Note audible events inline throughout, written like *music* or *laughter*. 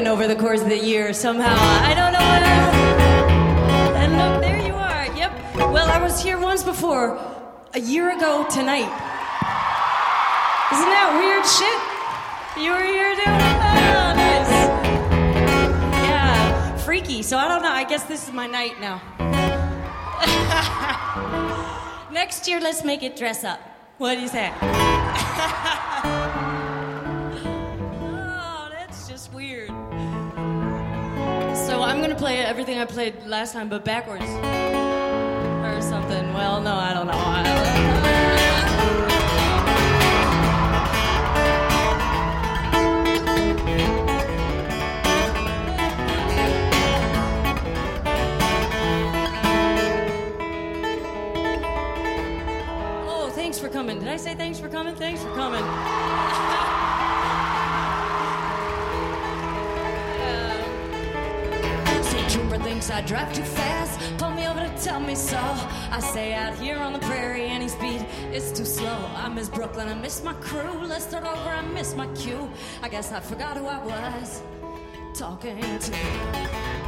looking over the course of the year somehow. I don't know what. Else. And look, there you are. Yep. Well, I was here once before, a year ago tonight. Isn't that weird shit? You were here too? Oh, nice. Yeah, freaky. So I don't know. I guess this is my night now. *laughs* Next year, let's make it dress up. What do you say? *laughs* play everything I played last time, but backwards. Or something. Well, no, I don't know. I don't know. Oh, thanks for coming. Did I say thanks for coming? Thanks for coming. *laughs* thinks I drive too fast. Pull me over to tell me so. I say out here on the prairie, any speed is too slow. I miss Brooklyn, I miss my crew. Let's start over, I miss my cue. I guess I forgot who I was talking to.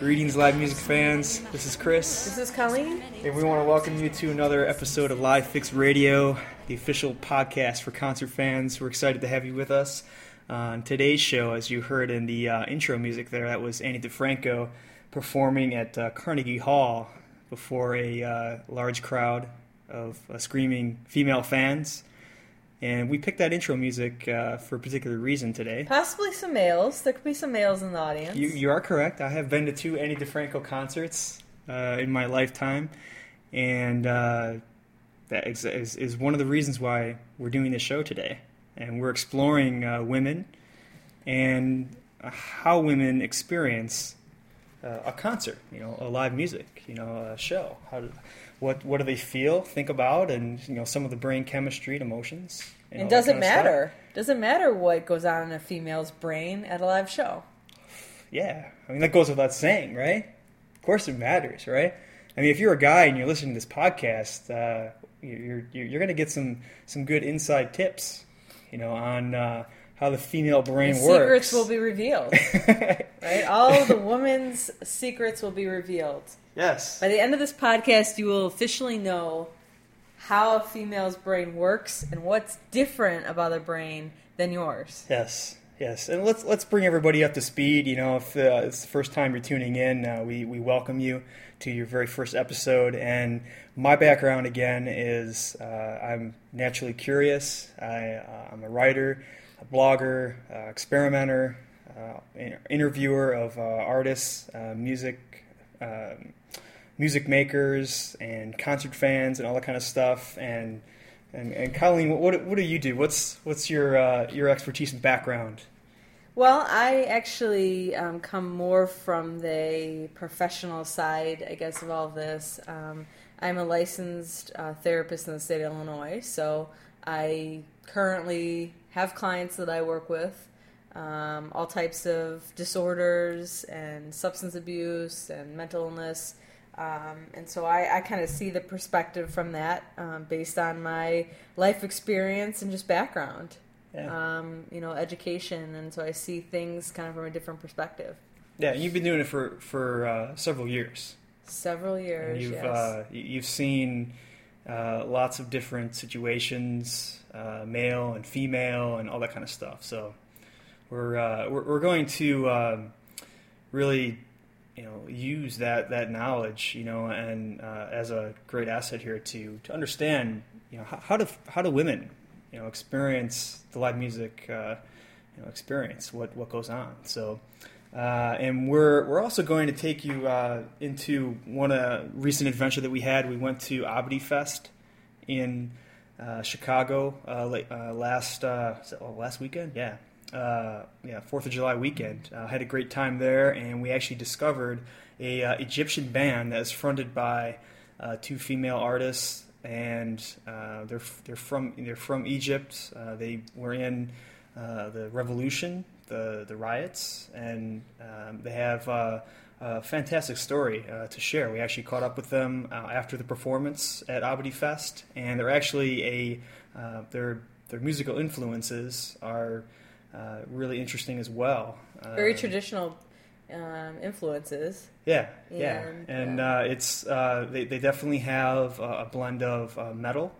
Greetings, live music fans. This is Chris, This is Colleen. and we want to welcome you to another episode of Live Fix Radio, the official podcast for concert fans. We're excited to have you with us on today's show. As you heard in the uh, intro music there, that was Ani DiFranco performing at uh, Carnegie Hall before a uh, large crowd of uh, screaming female fans. And we picked that intro music uh, for a particular reason today. Possibly some males. There could be some males in the audience. You, you are correct. I have been to two Ani DiFranco concerts uh, in my lifetime, and uh, that is, is, is one of the reasons why we're doing this show today. And we're exploring uh, women and how women experience uh, a concert, you know, a live music, you know, a show. How do, what what do they feel, think about, and you know, some of the brain chemistry and emotions. and it doesn't kind of stuff. matter. Doesn't matter what goes on in a female's brain at a live show. Yeah, I mean that goes without saying, right? Of course, it matters, right? I mean, if you're a guy and you're listening to this podcast, uh, you're you're, you're going to get some some good inside tips, you know, on uh, how the female brain The works. secrets will be revealed. *laughs* right? All the woman's secrets will be revealed. Yes, By the end of this podcast, you will officially know how a female's brain works and what's different about their brain than yours. yes, yes, and let's let's bring everybody up to speed. You know, if uh, it's the first time you're tuning in, uh, we we welcome you to your very first episode. And my background again is uh, I'm naturally curious. I, uh, I'm a writer, a blogger, uh, experimenter, uh, interviewer of uh, artists, uh, music. Um, music makers and concert fans and all that kind of stuff and and, and Colleen, what, what do you do? What's what's your uh, your expertise and background? Well, I actually um, come more from the professional side, I guess, of all of this. Um, I'm a licensed uh, therapist in the state of Illinois, so I currently have clients that I work with, um, all types of disorders and substance abuse and mental illness. Um, and so I, I kind of see the perspective from that um, based on my life experience and just background Yeah, um, you know, education, and so I see things kind of from a different perspective. yeah. You've been doing it for for uh, several years. Several And years, you've yes. uh, you've seen uh, lots of different situations, uh, male and female, and all that kind of stuff. So we're uh, we're, we're going to um, really you know use that that knowledge you know and uh, as a great asset here to to understand you know how, how do how do women you know experience the live music uh, you know experience what what goes on so uh, and we're we're also going to take you uh, into one uh, recent adventure that we had. We went to Abdi Fest in Chicago la- uh, last oh, last weekend. Yeah, uh, yeah, Fourth of July weekend. Uh, had a great time there, and we actually discovered a uh, Egyptian band that is fronted by uh, two female artists, and uh, they're they're from they're from Egypt. Uh, they were in the revolution the the riots, and um, they have a fantastic story to share. We actually caught up with them after the performance at Abadi Fest, and they're actually a their their musical influences are uh, really interesting as well. Very Um, traditional um, influences. Yeah, yeah, And, and uh, it's uh, they they definitely have a a blend of uh, metal,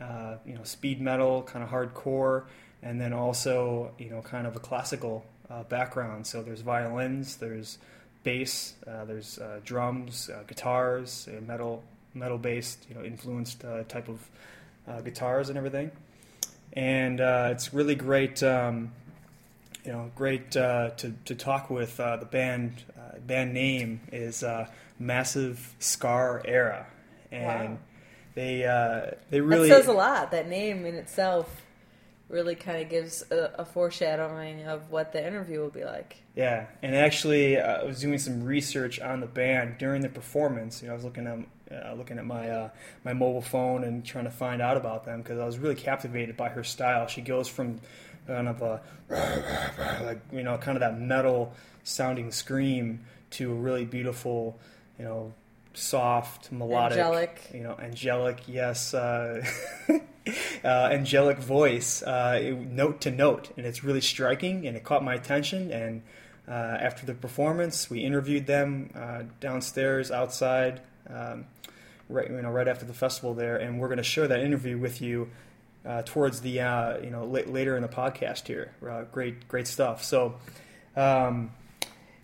uh, you know, speed metal, kind of hardcore, and then also you know kind of a classical uh, background. So there's violins, there's bass, uh, there's uh, drums, uh, guitars, uh, metal metal based, you know, influenced uh, type of uh, guitars and everything. And uh, it's really great. Um, you know, great uh, to to talk with. Uh, the band uh, band name is uh, Massive Scar Era, and Wow. they uh, they really that says a lot. That name in itself really kind of gives a, a foreshadowing of what the interview will be like. yeah. And actually, uh, I was doing some research on the band during the performance. You know, I was looking at uh, looking at my uh, my mobile phone and trying to find out about them because I was really captivated by her style. She goes from kind of a *laughs* like you know kind of that metal sounding scream to a really beautiful you know soft melodic Angelic. you know angelic yes uh, *laughs* uh, angelic voice uh, note to note and it's really striking and it caught my attention and uh, after the performance we interviewed them uh, downstairs outside um, right you know right after the festival there and we're going to share that interview with you uh, towards the uh, you know la- later in the podcast here. Uh, great great stuff. So, um,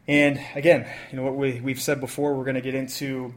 and again, you know what we we've said before, we're going to get into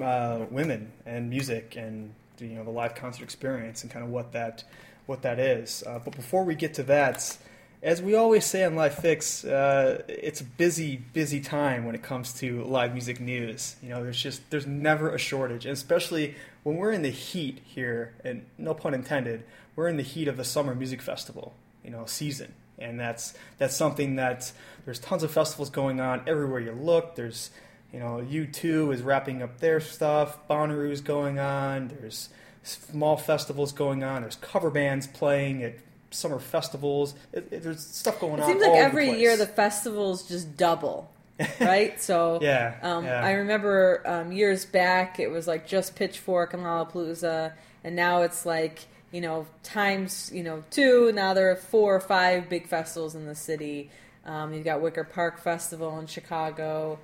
uh, women and music and you know the live concert experience and kind of what that what that is. Uh, but before we get to that. As we always say on Live Fix, uh, it's a busy, busy time when it comes to live music news. You know, there's just there's never a shortage, and especially when we're in the heat here, and no pun intended, we're in the heat of the summer music festival, you know, season, and that's that's something that there's tons of festivals going on everywhere you look. There's you know, U2 is wrapping up their stuff. Bonnaroo's going on. There's small festivals going on. There's cover bands playing at summer festivals. It, it- there's stuff going It on. seems like every year the festivals just double, *laughs* right? So Yeah, um, yeah. I remember um, years back it was like just Pitchfork and Lollapalooza, and now it's like you know times you know two. Now there are four or five big festivals in the city. Um, you've got Wicker Park Festival in Chicago.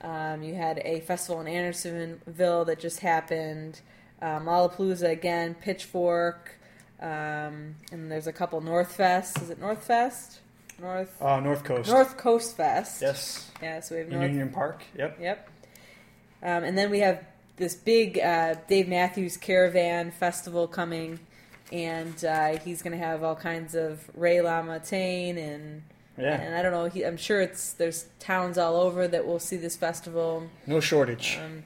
Um, you had a festival in Andersonville that just happened. Um, Lollapalooza again, Pitchfork, um, and there's a couple North Fest. Is it North Fest? North Uh, North Coast. North Coast Fest. Yes. Yeah, so we have North. Union Park. Yep. Yep. Um, and then we have this big uh, Dave Matthews Caravan Festival coming, and uh, he's going to have all kinds of Ray LaMontagne and Yeah. and I don't know. He, I'm sure it's there's towns all over that will see this festival. No shortage. Um,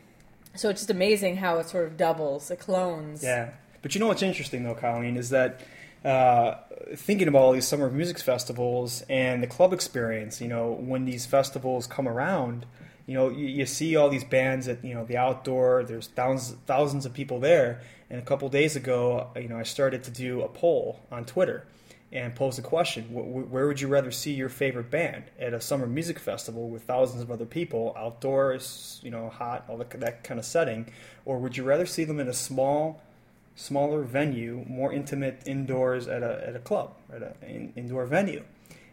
so it's just amazing how it sort of doubles, it clones. Yeah. But you know what's interesting though, Colleen, is that uh, thinking about all these summer music festivals and the club experience, you know, when these festivals come around, you know, you, you see all these bands at, you know, the outdoor, there's thousands, thousands of people there. And a couple days ago, you know, I started to do a poll on Twitter and pose a question Wh- wh- where would you rather see your favorite band at a summer music festival with thousands of other people outdoors you know hot all that kind of setting or would you rather see them in a small smaller venue more intimate indoors at a, at a club at an indoor venue.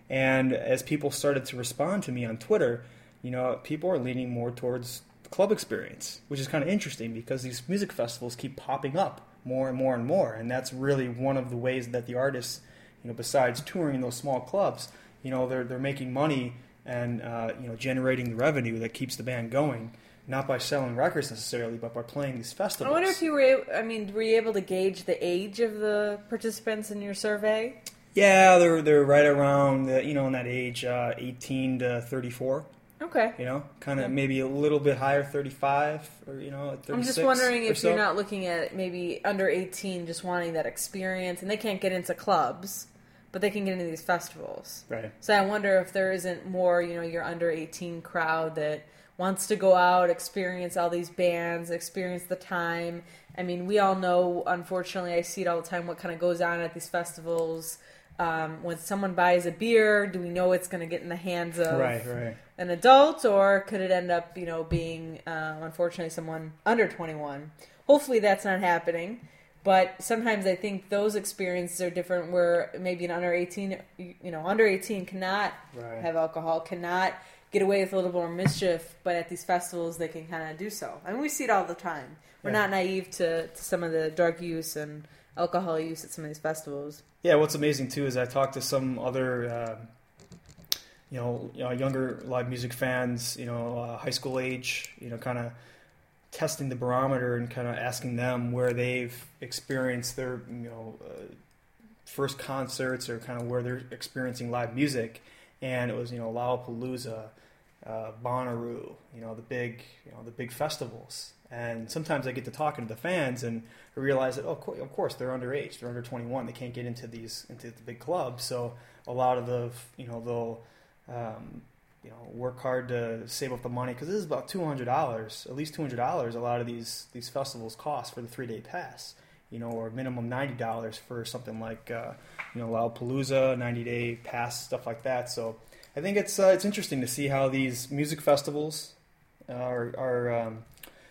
And as people started to respond to me on twitter you know people are leaning more towards club experience which is kind of interesting because these music festivals keep popping up more and more and more. And that's really one of the ways that the artists you know, besides touring in those small clubs, you know, they're they're making money and uh, you know generating the revenue that keeps the band going, not by selling records necessarily, but by playing these festivals. I wonder if you were. I mean, were you able to gauge the age of the participants in your survey? yeah, they're they're right around the, you know in that age, uh, eighteen to thirty four. Okay. You know, kind of Yeah. maybe a little bit higher, thirty five, or you know, I'm just wondering if so. you're not looking at maybe under 18, just wanting that experience, and they can't get into clubs, but they can get into these festivals. right. So I wonder if there isn't more, you know, your under 18 crowd that wants to go out, experience all these bands, experience the time. I mean, we all know, unfortunately, I see it all the time what kind of goes on at these festivals. Um, when someone buys a beer, do we know it's going to get in the hands of Right, right. an adult, or could it end up, you know, being uh, unfortunately someone under 21? Hopefully, that's not happening. But sometimes I think those experiences are different. Where maybe an under 18, you know, under 18 cannot Right. have alcohol, cannot get away with a little more mischief, but at these festivals they can kind of do so. I mean, we see it all the time. We're Yeah. not naive to, to some of the drug use and alcohol use at some of these festivals. Yeah, what's amazing too is I talked to some other, uh, you know, you know, younger live music fans, you know, uh, high school age, you know, kind of testing the barometer and kind of asking them where they've experienced their, you know, uh, first concerts or kind of where they're experiencing live music, and it was you know Lollapalooza, uh, Bonnaroo, you know, the big, you know, the big festivals. And sometimes I get to talking to the fans and I realize that, oh, of course, they're underage. They're under 21. They can't get into these into the big clubs. So a lot of the, you know, they'll, um, you know, work hard to save up the money because this is about two hundred dollars, at least two hundred dollars. A lot of these these festivals cost for the three day pass, you know, or minimum ninety dollars for something like, uh, you know, Lollapalooza, ninety day pass, stuff like that. So I think it's uh, it's interesting to see how these music festivals are are um,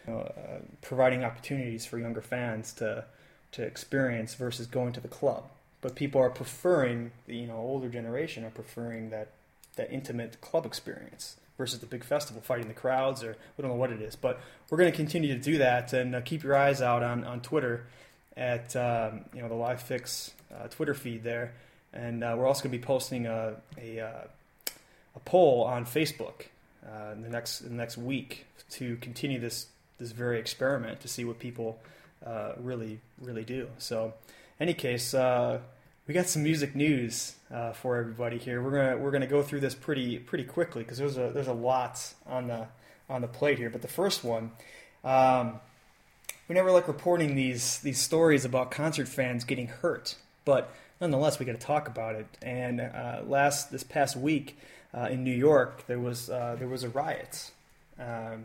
you know, uh, providing opportunities for younger fans to to experience versus going to the club. But people are preferring, the, you know, older generation are preferring that that intimate club experience versus the big festival, fighting the crowds, or we don't know what it is. But we're going to continue to do that, and uh, keep your eyes out on on Twitter at um, you know the Live Fix uh, Twitter feed there, and uh, we're also going to be posting a a, uh, a poll on Facebook uh, in the next in the next week to continue this this very experiment to see what people uh, really really do. So, any case, uh, we got some music news uh, for everybody here. We're gonna we're gonna go through this pretty pretty quickly because there's a there's a lot on the on the plate here. But the first one. Um, we never like reporting these these stories about concert fans getting hurt, but nonetheless, we got to talk about it. And uh, last this past week uh, in New York, there was uh, there was a riot um,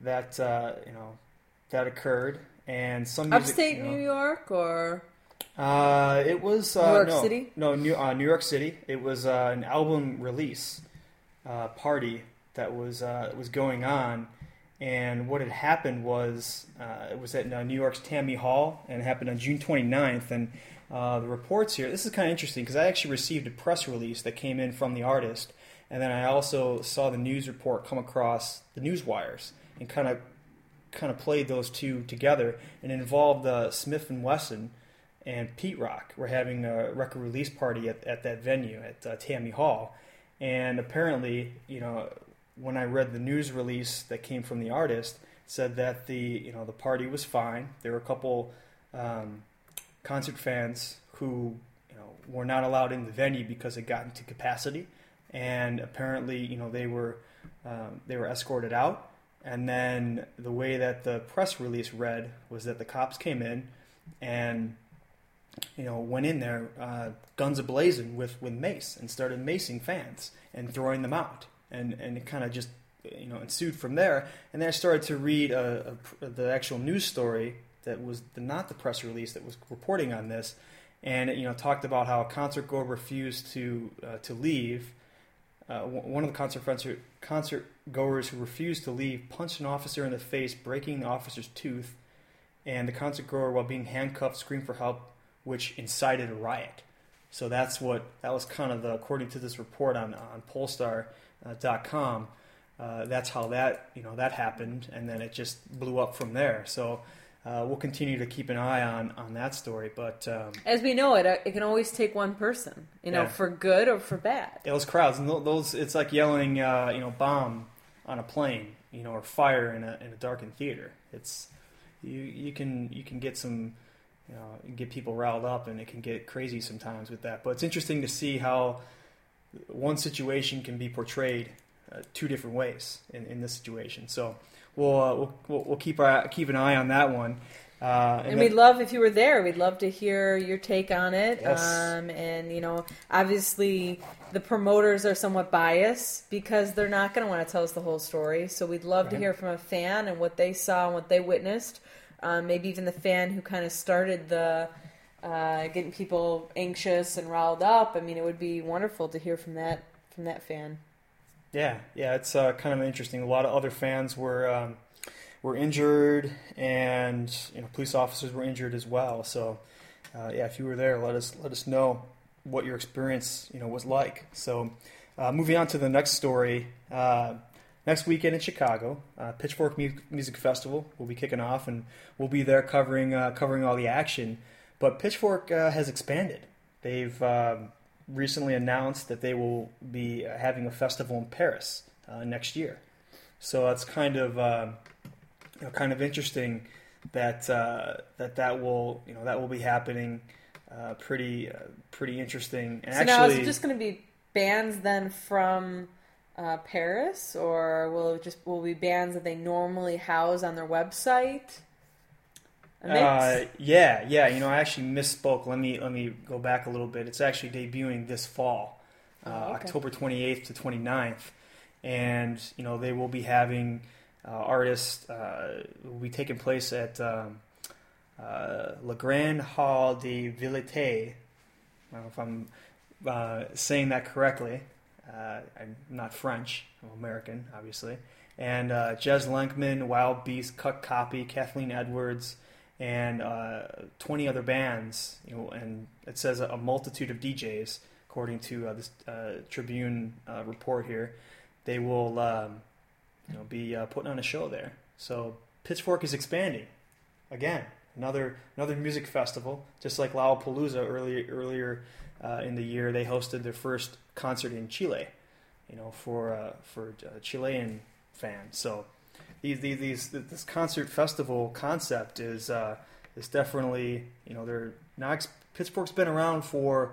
that uh, you know that occurred, and some music, Upstate you know, New York or uh, it was uh, New York no, City? No, New, uh, New York City. It was uh, an album release uh, party that was uh, was going on, and what had happened was uh, it was at New York's Tammany Hall, and it happened on June 29th. And uh, the reports here, this is kind of interesting because I actually received a press release that came in from the artist, and then I also saw the news report come across the news wires and kind of kind of played those two together, and involved uh, Smif-N-Wessun and Pete Rock were having a record release party at, at that venue at uh, Tammany Hall, and apparently, you know, when I read the news release that came from the artist, said that the you know the party was fine. There were a couple um, concert fans who you know were not allowed in the venue because it got into capacity, and apparently, you know, they were um, they were escorted out. And then the way that the press release read was that the cops came in and you know, went in there uh, guns ablazing with, with mace and started macing fans and throwing them out. And, and it kind of just, you know, ensued from there. And then I started to read a, a, the actual news story that was the, not the press release that was reporting on this. And it, you know, talked about how concert goer refused to, uh, to leave. Uh, one of the concert, concert, concert goers who refused to leave punched an officer in the face, breaking the officer's tooth. And the concert goer, while being handcuffed, screamed for help which incited a riot. So that's what that was kind of the according to this report on on Pollstar.com. Uh, that's how that you know that happened, and then it just blew up from there. So uh, we'll continue to keep an eye on on that story. But um, as we know it, uh, it can always take one person, you know, Yeah. for good or for bad. those crowds and those it's like yelling uh, you know bomb on a plane, you know, or fire in a in a darkened theater. It's you you can you can get some you know get people riled up and it can get crazy sometimes with that. But it's interesting to see how one situation can be portrayed uh, two different ways in, in this situation. So we'll, uh, we'll we'll we'll keep our keep an eye on that one. Uh, And, then- we'd love if you were there. We'd love to hear your take on it. Yes. Um, and you know, obviously, the promoters are somewhat biased because they're not going to want to tell us the whole story. So we'd love to hear from a fan and what they saw and what they witnessed. Um, maybe even the fan who kind of started the uh, getting people anxious and riled up. I mean, it would be wonderful to hear from that from that fan. Yeah, yeah, it's uh, kind of interesting. A lot of other fans were um, were injured, and you know, police officers were injured as well. So, uh, yeah, if you were there, let us let us know what your experience you know was like. So, uh, moving on to the next story. Uh, next weekend in Chicago, uh, Pitchfork Music Festival will be kicking off, and we'll be there covering uh, covering all the action. But Pitchfork has expanded. They've um, recently announced that they will be having a festival in Paris uh, next year. So that's kind of um, you know, kind of interesting that uh, that that will you know that will be happening. Uh, pretty pretty interesting. And so actually, now is it just going to be bands then from? uh, Paris, or will it just will it be bands that they normally house on their website? Uh, yeah, yeah. You know, I actually misspoke. Let me let me go back a little bit. It's actually debuting this fall, uh, oh, okay. October 28th to 29th, and you know they will be having uh, artists uh, will be taking place at um, uh, Le Grand Hall de Vérité. I don't know if I'm uh, saying that correctly. Uh, I'm not French. I'm American, obviously. And uh, Jens Lekman, Wild Beast, Cut Copy, Kathleen Edwards, and uh, 20 other bands. You know, and it says a, multitude of DJs, according to uh, this uh, Tribune uh, report here. They will, um, you know, be putting on a show there. So Pitchfork is expanding again. Another another music festival, just like Lollapalooza earlier earlier in the year. They hosted their first concert in Chile, you know, for uh, for uh, Chilean fans. So these, these, these this concert festival concept is uh, is definitely you know they're now Pitchfork's been around for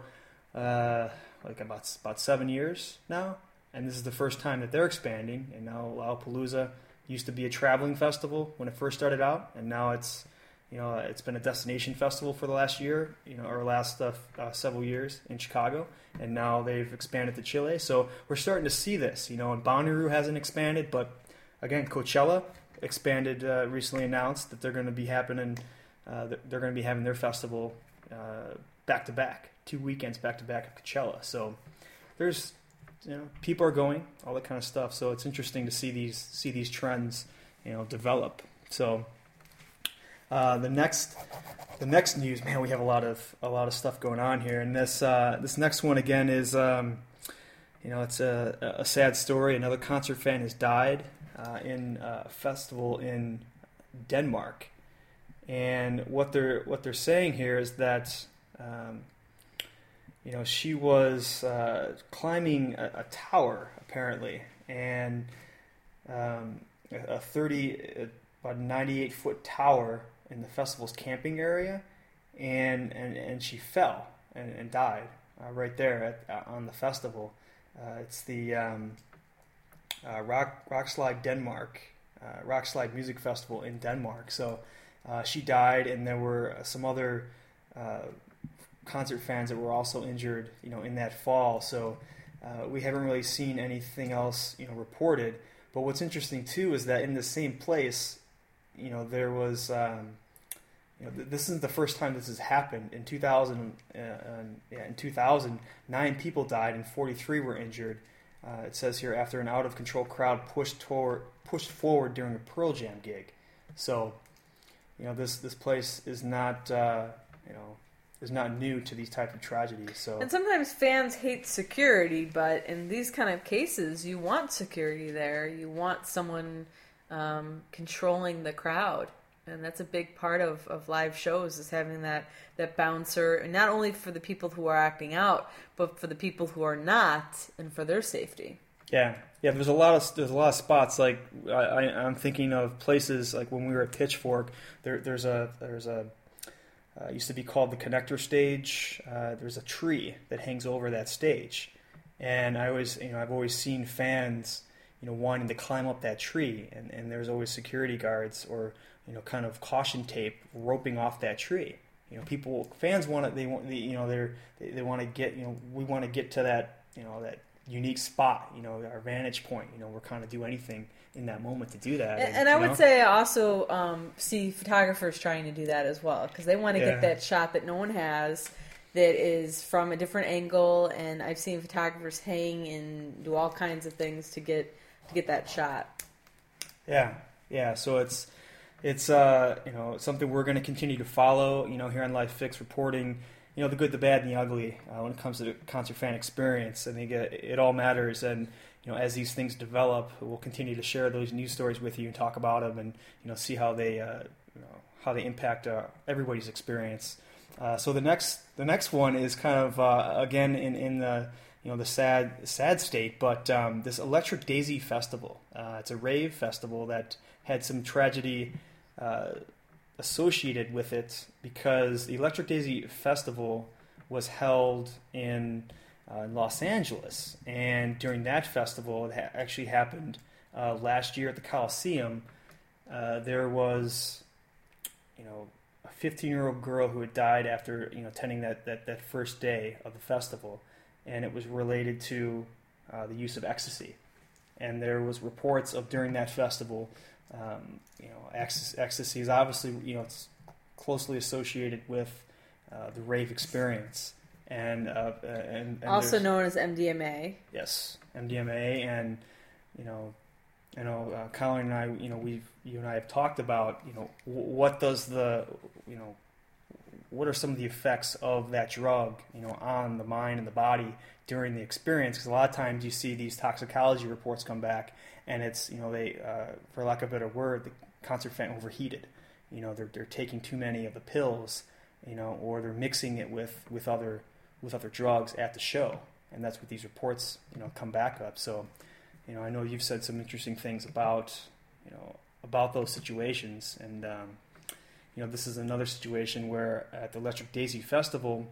uh, like about about seven years now, and this is the first time that they're expanding. And now Lollapalooza used to be a traveling festival when it first started out, and now it's you know, it's been a destination festival for the last year, you know, or last uh, uh, several years in Chicago, and now they've expanded to Chile. So we're starting to see this, you know, and Bonnaroo hasn't expanded, but again, Coachella expanded uh, recently announced that they're going to be happening, uh, they're going to be having their festival back to back, two weekends back to back at Coachella. So there's, you know, people are going, all that kind of stuff. So it's interesting to see these see these trends, you know, develop. So uh, the next, the next news, man, we have a lot of a lot of stuff going on here, and this uh, this next one again is, um, you know, it's a, a sad story. Another concert fan has died uh, in a festival in Denmark, and what they're what they're saying here is that. Um, you know, she was uh, climbing a, a, tower apparently, and um, a 30, about 98 foot tower in the festival's camping area, and and, and she fell and, and died uh, right there at, uh, on the festival. Uh, it's the um, uh, Rock Roskilde Denmark uh, Roskilde Music Festival in Denmark. So she died, and there were some other concert fans that were also injured, you know, in that fall. So we haven't really seen anything else, you know, reported. But what's interesting too is that in the same place, you know, there was um, you know, this isn't the first time this has happened. In 2000, uh, yeah, in 2000, nine people died and 43 were injured. Uh, it says here after an out of control crowd pushed toward, pushed forward during a Pearl Jam gig. So, you know, this this place is not uh, you know is not new to these type of tragedies. So and sometimes fans hate security, but in these kind of cases, you want security there. You want someone um, controlling the crowd and that's a big part of, of live shows is having that that bouncer not only for the people who are acting out but for the people who are not and for their safety. Yeah. Yeah there's a lot of there's a lot of spots like I, am thinking of places like when we were at pitchfork there, there's a there's a uh, used to be called the connector stage. Uh, there's a tree that hangs over that stage. And i always you know i've always seen fans you know wanting to climb up that tree. And, and there's always security guards or you know, kind of caution tape roping off that tree. You know, people, fans want it. They want, the, you know, they're, they, they want to get, you know, we want to get to that, you know, that unique spot, you know, our vantage point. You know, we're kind of do anything in that moment to do that. And, and I would know? say I also um, see photographers trying to do that as well because they want to Yeah. get that shot that no one has that is from a different angle. And I've seen photographers hang and do all kinds of things to get to get that shot. Yeah, yeah. So it's it's uh, you know something we're going to continue to follow. You know, here on Live Fix, reporting you know the good, the bad, and the ugly uh, when it comes to the concert fan experience. I think it, it all matters, and you know as these things develop, we'll continue to share those news stories with you and talk about them, and you know see how they uh, you know how they impact uh, everybody's experience. Uh, so the next the next one is kind of uh, again in in the you know the sad sad state, but um, this Electric Daisy Festival. Uh, it's a rave festival that had some tragedy uh, associated with it because the Electric Daisy Festival was held in uh, Los Angeles, and during that festival, it ha- actually happened uh, last year at the Coliseum. Uh, there was, you know, a 15-year-old girl who had died after you know attending that, that, that first day of the festival, and it was related to uh, the use of ecstasy. And there was reports of during that festival, um, you know, ecstasy is obviously you know it's closely associated with uh, the rave experience, and uh, and, and also known as MDMA. Yes, MDMA, and you know, you know, uh, Colleen and I, you know, we've you and I have talked about, you know, w- what does the, you know, what are some of the effects of that drug, you know, on the mind and the body during the experience? Because a lot of times you see these toxicology reports come back, and it's, you know, they, uh, for lack of a better word, the concert fan overheated. You know, they're they're taking too many of the pills, you know, or they're mixing it with with other with other drugs at the show, and that's what these reports, you know, come back up. So, you know, I know you've said some interesting things about, you know, about those situations, and um, you know, this is another situation where at the Electric Daisy Festival,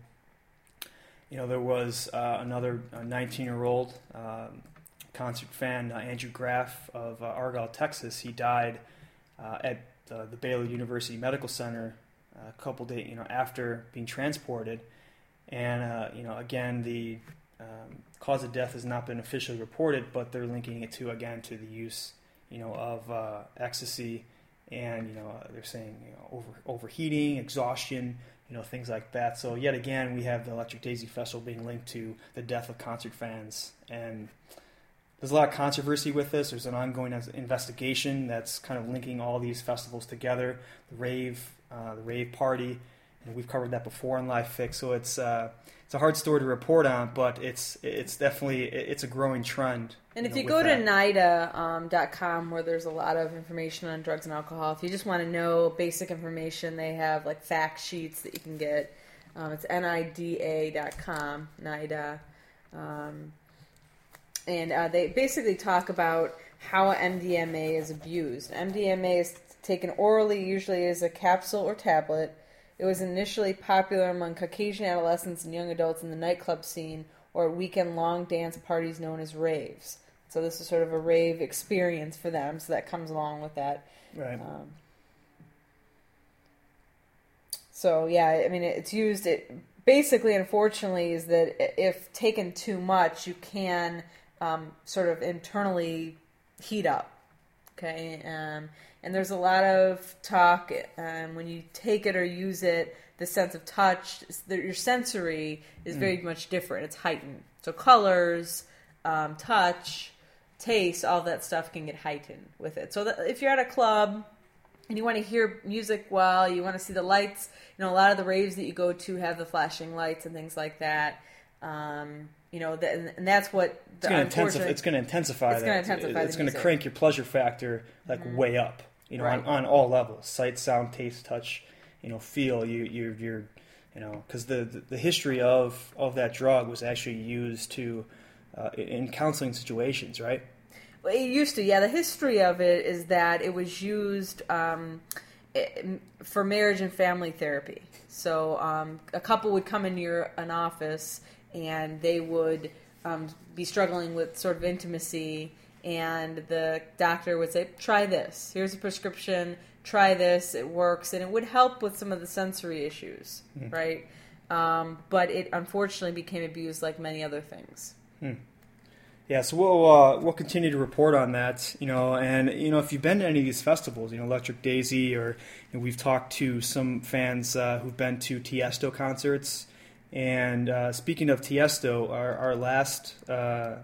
you know, there was uh, another 19-year-old um, concert fan, uh, Andrew Graff of uh, Argyle, Texas. He died uh, at uh, the Baylor University Medical Center a couple days, you know, after being transported. And you know, again, the um, cause of death has not been officially reported, but they're linking it to again to the use, you know, of uh, ecstasy, and you know, they're saying you know over overheating, exhaustion, you know, things like that. So yet again, we have the Electric Daisy Festival being linked to the death of concert fans, and there's a lot of controversy with this. There's an ongoing investigation that's kind of linking all these festivals together. The rave, uh, the rave party, and we've covered that before on Live Fix. So it's uh, it's a hard story to report on, but it's it's definitely it's a growing trend. And if know, you go to. NIDA.com, com, where there's a lot of information on drugs and alcohol, if you just want to know basic information, they have like fact sheets that you can get. Um, it's NIDA.com, NIDA. Um, and uh, they basically talk about how MDMA is abused. MDMA is taken orally, usually as a capsule or tablet. It was initially popular among Caucasian adolescents and young adults in the nightclub scene or weekend long dance parties known as raves. So this is sort of a rave experience for them. So that comes along with that. right, Um, so yeah, I mean, it's used. It basically, unfortunately, is that if taken too much, you can um, sort of internally heat up. Okay, um, and there's a lot of talk um, when you take it or use it. The sense of touch, your sensory is very much different. It's heightened. So colors, um, touch, taste, all that stuff can get heightened with it. So if you're at a club and you want to hear music well, you want to see the lights. You know, a lot of the raves that you go to have the flashing lights and things like that. Um, you know, that, and, and that's what it's going to intensify. It's going to intensify. It's gonna intensify It's going to crank your pleasure factor like way up. You know, Right. on, on all levels: sight, sound, taste, touch. You know, feel. You you you're you know because the, the the history of of that drug was actually used to uh, in counseling situations, right? Well, It used to, yeah. The history of it is that it was used um, for marriage and family therapy. So um, a couple would come into your an office and they would um, be struggling with sort of intimacy, and the doctor would say, "Try this. Here's a prescription. Try this. It works," and it would help with some of the sensory issues, right? Um, but it unfortunately became abused like many other things. Yeah, so we'll uh, we'll continue to report on that, you know, and you know if you've been to any of these festivals, you know Electric Daisy, or you know, we've talked to some fans uh, who've been to Tiesto concerts, and uh, speaking of Tiesto, our, our last uh,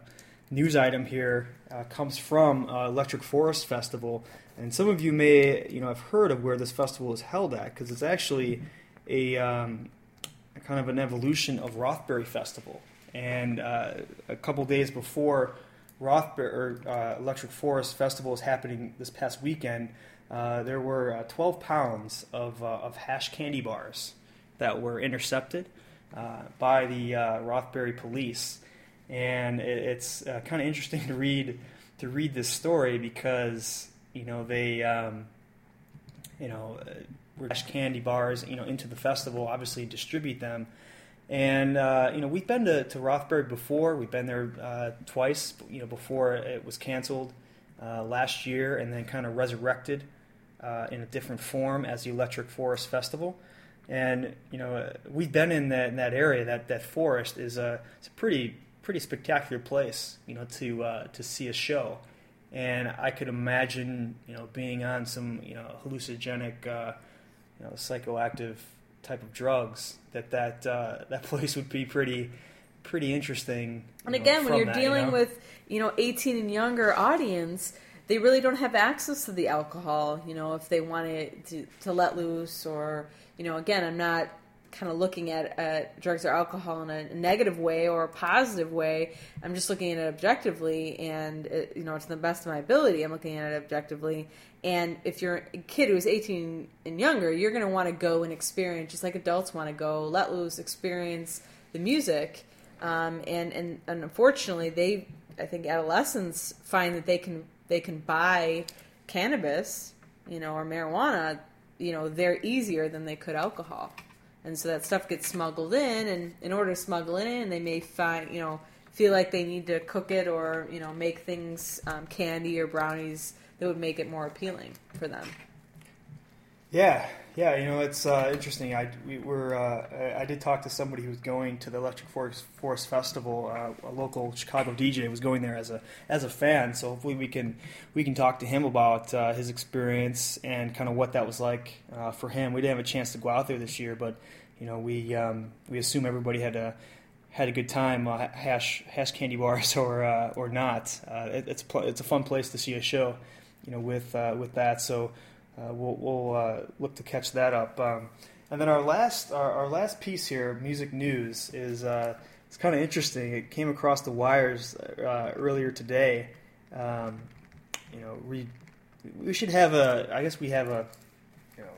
news item here uh, comes from uh, Electric Forest Festival, and some of you may you know have heard of where this festival is held at because it's actually a, um, a kind of an evolution of Rothbury Festival. And uh, a couple days before Rothbury or uh, Electric Forest Festival is happening this past weekend, there were uh, 12 pounds of, of hash candy bars that were intercepted uh, by the Rothbury police. And it, it's kind of interesting to read to read this story because you know they um, you know were hash candy bars you know into the festival, obviously distribute them and uh, you know, we've been to, to Rothbury before. We've been there uh, twice. You know, before it was canceled uh, last year, and then kind of resurrected uh, in a different form as the Electric Forest Festival. And you know, we've been in that in that area. That that forest is a it's a pretty pretty spectacular place. You know, to uh, to see a show. And I could imagine, you know, being on some, you know, hallucinogenic, uh, you know, psychoactive type of drugs, that that uh, *laughs* that place would be pretty pretty interesting. And again, know, when you're that, dealing you know? with you know 18 and younger audience, they really don't have access to the alcohol. You know, if they wanted to to let loose, or you know, again, I'm not kind of looking at, at drugs or alcohol in a negative way or a positive way. I'm just looking at it objectively, and it, you know, to the best of my ability, I'm looking at it objectively. And if you're a kid who's 18 and younger, you're going to want to go and experience, just like adults want to go, let loose, experience the music. Um, and, and and unfortunately, they, I think, adolescents find that they can they can buy cannabis, you know, or marijuana, you know, they're easier than they could alcohol. And so that stuff gets smuggled in and in order to smuggle it in they may find you know feel like they need to cook it or you know make things um, candy or brownies that would make it more appealing for them. Yeah yeah you know it's uh, interesting i we were uh, i did talk to somebody who was going to the electric forest, forest festival uh, a local chicago dj was going there as a as a fan so hopefully we can we can talk to him about uh, his experience and kind of what that was like uh, for him we didn't have a chance to go out there this year but you know, we um, we assume everybody had a had a good time, uh, hash hash candy bars *laughs* or or not. It, it's it's a fun place to see a show, you know, with with that. So uh, we'll we'll uh, look to catch that up. Um, and then our last our, our, last piece here, music news, is it's kind of interesting. It came across the wires earlier today. Um, you know, we we should have a. I guess we have a you know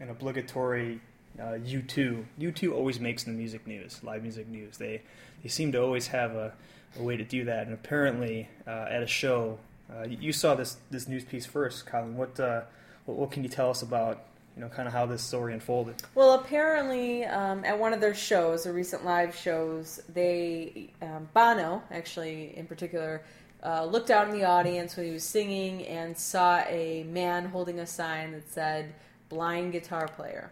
an obligatory uh, U2. U2 always makes the music news, live music news. They they seem to always have a, a way to do that. And apparently, uh, at a show, uh, you saw this this news piece first, Colleen. What, uh, what, what can you tell us about you know kind of how this story unfolded? Well, apparently, um, at one of their shows, the recent live shows, they um, Bono actually in particular. Uh, looked out in the audience when he was singing and saw a man holding a sign that said "blind guitar player."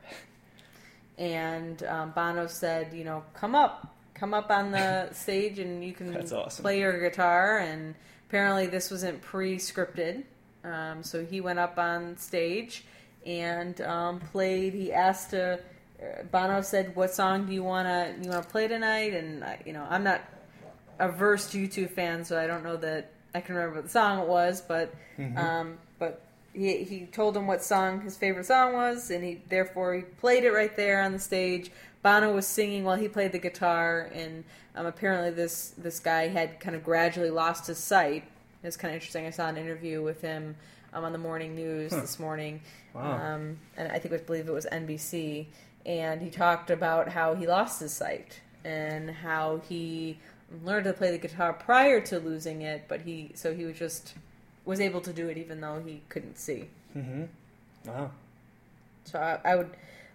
and um, Bono said, you know, come up, come up on the *laughs* stage, and you can awesome. play your guitar. And apparently, this wasn't pre-scripted, um, so he went up on stage and um, played. He asked to. Uh, Bono said, "What song do you wanna you wanna play tonight?" And uh, you know, I'm not averse to U2 fans, so I don't know that I can remember what the song it was, but mm-hmm. um, but he he told him what song his favorite song was, and he therefore he played it right there on the stage. Bono was singing while he played the guitar, and um, apparently this this guy had kind of gradually lost his sight. It's kind of interesting. I saw an interview with him um, on the morning news huh. this morning, wow. um, and I think I believe it was NBC, and he talked about how he lost his sight and how he learned to play the guitar prior to losing it, but he so he was just was able to do it even though he couldn't see. Mm-hmm. Wow. So I, I would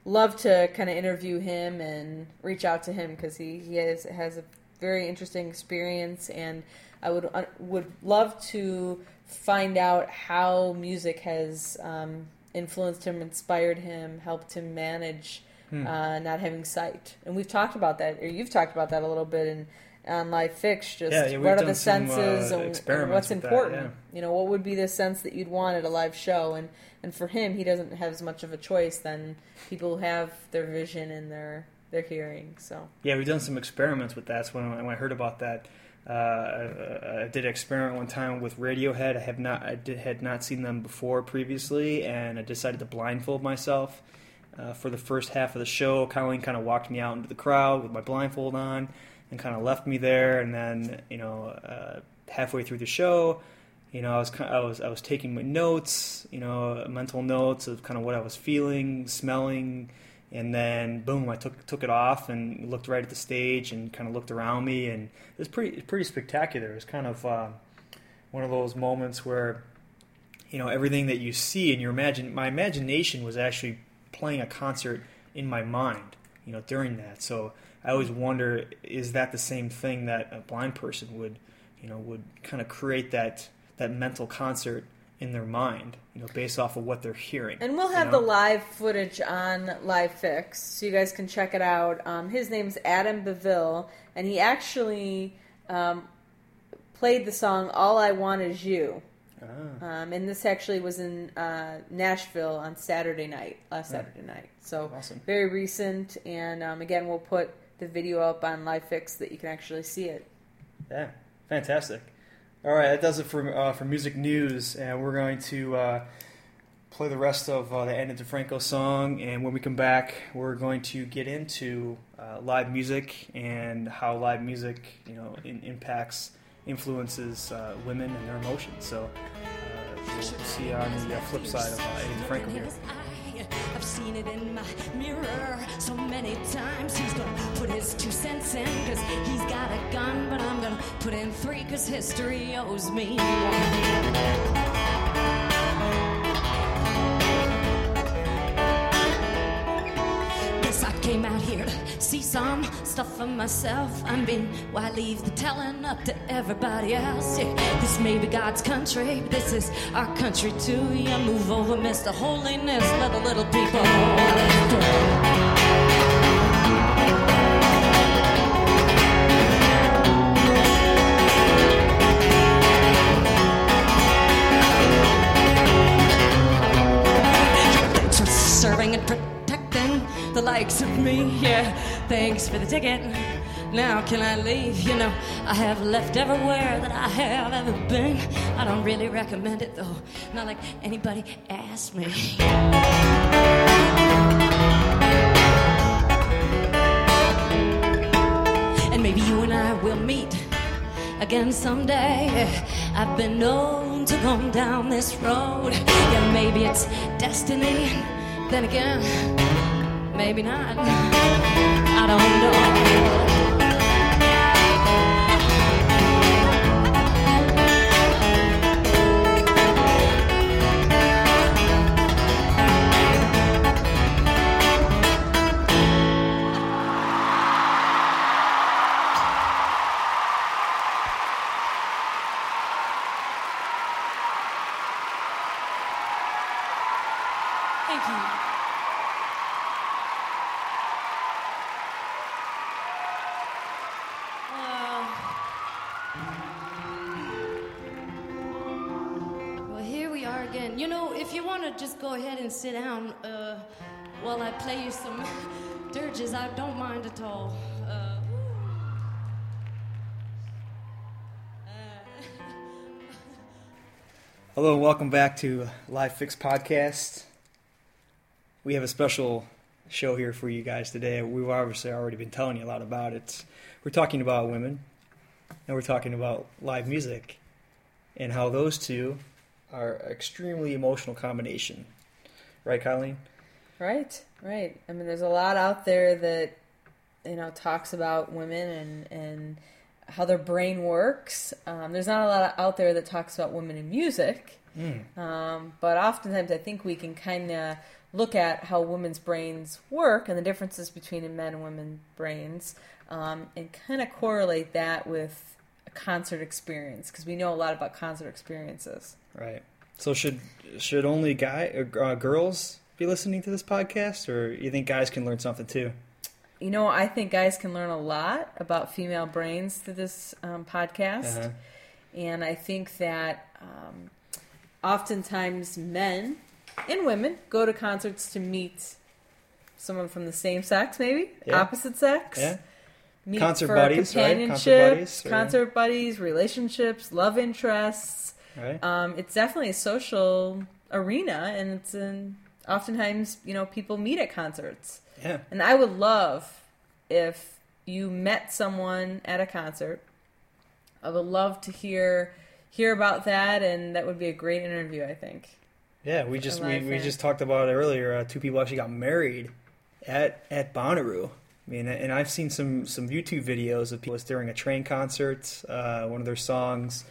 love to kind of interview him and reach out to him because he, he has has a very interesting experience and I would uh, would love to find out how music has um, influenced him, inspired him, helped him manage hmm. uh, not having sight. And we've talked about that, or you've talked about that a little bit in on Live Fix. Just Yeah, yeah, what are the some, senses uh, and- and, what's with that, important. yeah. You know, what would be the sense that you'd want at a live show? And and for him, he doesn't have as much of a choice than people who have their vision and their their hearing. So Yeah, we've done some experiments with that. So when, when I heard about that, uh, I, I did an experiment one time with Radiohead. I have not, I did, had not seen them before previously, and I decided to blindfold myself uh, for the first half of the show. Colleen kind of walked me out into the crowd with my blindfold on, and kind of left me there. And then, you know, uh, halfway through the show, you know, I was I was I was taking my notes, you know, mental notes of kind of what I was feeling, smelling, and then boom, I took took it off and looked right at the stage and kind of looked around me, and it was pretty pretty spectacular. It was kind of uh, one of those moments where you know everything that you see and your imagine my imagination was actually playing a concert in my mind, you know, during that. So I always wonder, is that the same thing that a blind person would, you know, would kind of create that that mental concert in their mind, you know, based off of what they're hearing. And we'll you have know? the live footage on Live Fix, so you guys can check it out. Um, his name's Adam Beville, and he actually um, played the song "All I Want Is You." Ah. Um, and this actually was in uh, Nashville on Saturday night, last Yeah. Saturday night. So Awesome. very recent. And um, again, we'll put the video up on Live Fix that you can actually see it. Yeah, fantastic. All right, that does it for uh, for music news, and we're going to uh, play the rest of uh, the Ani DiFranco song. And when we come back, we're going to get into uh, live music and how live music, you know, in, impacts, influences uh, women and their emotions. So uh, we'll see you on the flip side of uh, Ani DiFranco here. I've seen it in my mirror so many times. He's gonna put his two cents in cause he's got a gun, but I'm gonna put in three cause history owes me one. Came out here to see some stuff for myself. I mean, why leave the telling up to everybody else? Yeah, this may be God's country, but this is our country too. Yeah, move over, Mr. Holiness, let the little people. Serving and protecting the likes of me. Yeah, thanks for the ticket. Now can I leave? You know, I have left everywhere that I have ever been. I don't really recommend it though, not like anybody asked me. And maybe you and I will meet again someday. I've been known to go down this road. Yeah, maybe it's destiny. Then again, maybe not. I don't know. Go ahead and sit down uh, while I play you some *laughs* dirges, I don't mind at all. Uh, *laughs* Hello and welcome back to Live Fix Podcast. We have a special show here for you guys today. We've obviously already been telling you a lot about it. We're talking about women and we're talking about live music and how those two are extremely emotional combination. Right, Colleen? Right, right. I mean, there's a lot out there that you know talks about women and and how their brain works. Um, there's not a lot out there that talks about women in music, um, but oftentimes I think we can kind of look at how women's brains work and the differences between men and women's brains, um, and kind of correlate that with a concert experience because we know a lot about concert experiences. Right. So should should only guy uh, girls be listening to this podcast, or you think guys can learn something too? you know, I think guys can learn a lot about female brains through this um, podcast. Uh-huh. And I think that um, oftentimes men and women go to concerts to meet someone from the same sex, maybe Yeah. opposite sex. Yeah. Meet Concert for buddies, right? Concert companionship, buddies, or- concert buddies, relationships, love interests. Right. Um, it's definitely a social arena, and it's an, oftentimes you know people meet at concerts. yeah. And I would love if you met someone at a concert. I would love to hear hear about that, and that would be a great interview. I think. Yeah, we just we, we just talked about it earlier. Uh, two people actually got married at at Bonnaroo. I mean, and I've seen some some YouTube videos of people during a train concert. Uh, one of their songs.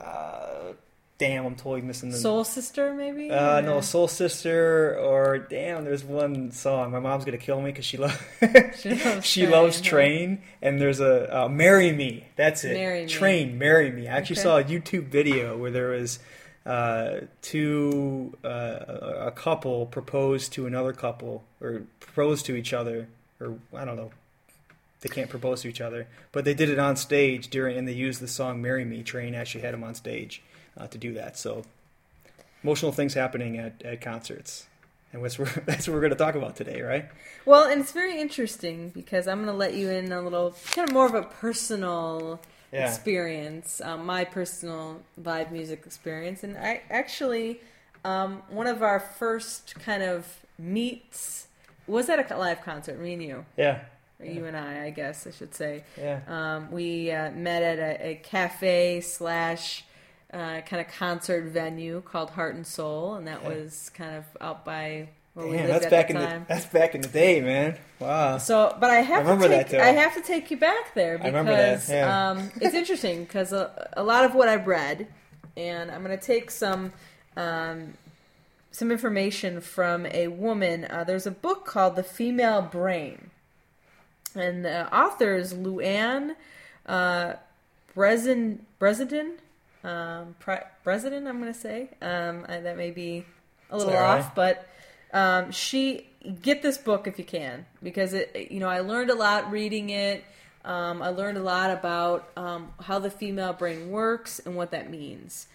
Uh, damn, I'm totally missing the. Soul Sister, maybe. uh, no, Soul Sister, or damn, there's one song. My mom's gonna kill me because *laughs* she loves *laughs* She loves she Train, loves huh? Train, and there's a uh, "Marry Me." That's it. Marry Me. Train, marry me. I actually Okay. saw a YouTube video where there was uh, two uh, a couple proposed to another couple or proposed to each other, or I don't know. They can't propose to each other, but they did it on stage during, and they used the song "Marry Me." Train actually had them on stage uh, to do that. So emotional things happening at, at concerts, and that's what we're, *laughs* that's what we're going to talk about today, right? Well, and it's very interesting because I'm going to let you in a little, kind of more of a personal Yeah. experience, um, my personal live music experience. And I actually, um, one of our first kind of meets was at a live concert, me and you. Yeah, Or you and I, I guess I should say. yeah. Um, we uh, met at a, a cafe slash uh, kind of concert venue called Heart and Soul, and that Yeah. was kind of out by where Damn, that's back in the that's back in the day, man. Wow. So, but I have I remember to that, take too. I have to take you back there that, because yeah. um, it's interesting because a, a lot of what I've read, and I'm going to take some um, some information from a woman. Uh, there's a book called The Female Brain, and the author is Louann uh, Brezen Bresidin. Um, Pre- Bresidin, I'm going to say um, I, that may be a little off, but um, she get this book if you can because it you know I learned a lot reading it. Um, I learned a lot about um, how the female brain works and what that means,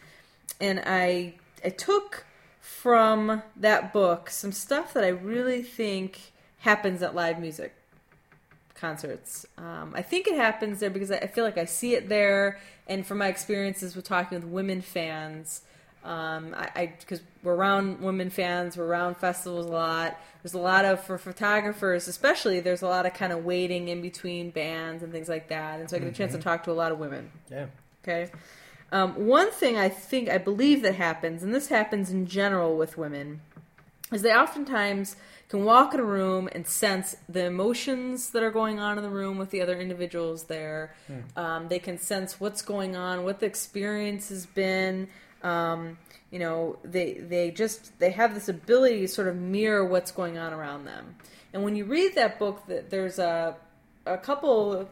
and I I took from that book some stuff that I really think happens at live music concerts. Um, I think it happens there because I feel like I see it there, and from my experiences with talking with women fans, um, I because we're around women fans, we're around festivals a lot. There's a lot of for photographers, especially. There's a lot of kind of waiting in between bands and things like that, and so I get a chance to talk to a lot of women. Yeah. Okay. Um, one thing I think, I believe that happens, and this happens in general with women, is they oftentimes can walk in a room and sense the emotions that are going on in the room with the other individuals there. Um, they can sense what's going on, what the experience has been. Um, you know, they they just they have this ability to sort of mirror what's going on around them. And when you read that book, that there's a a couple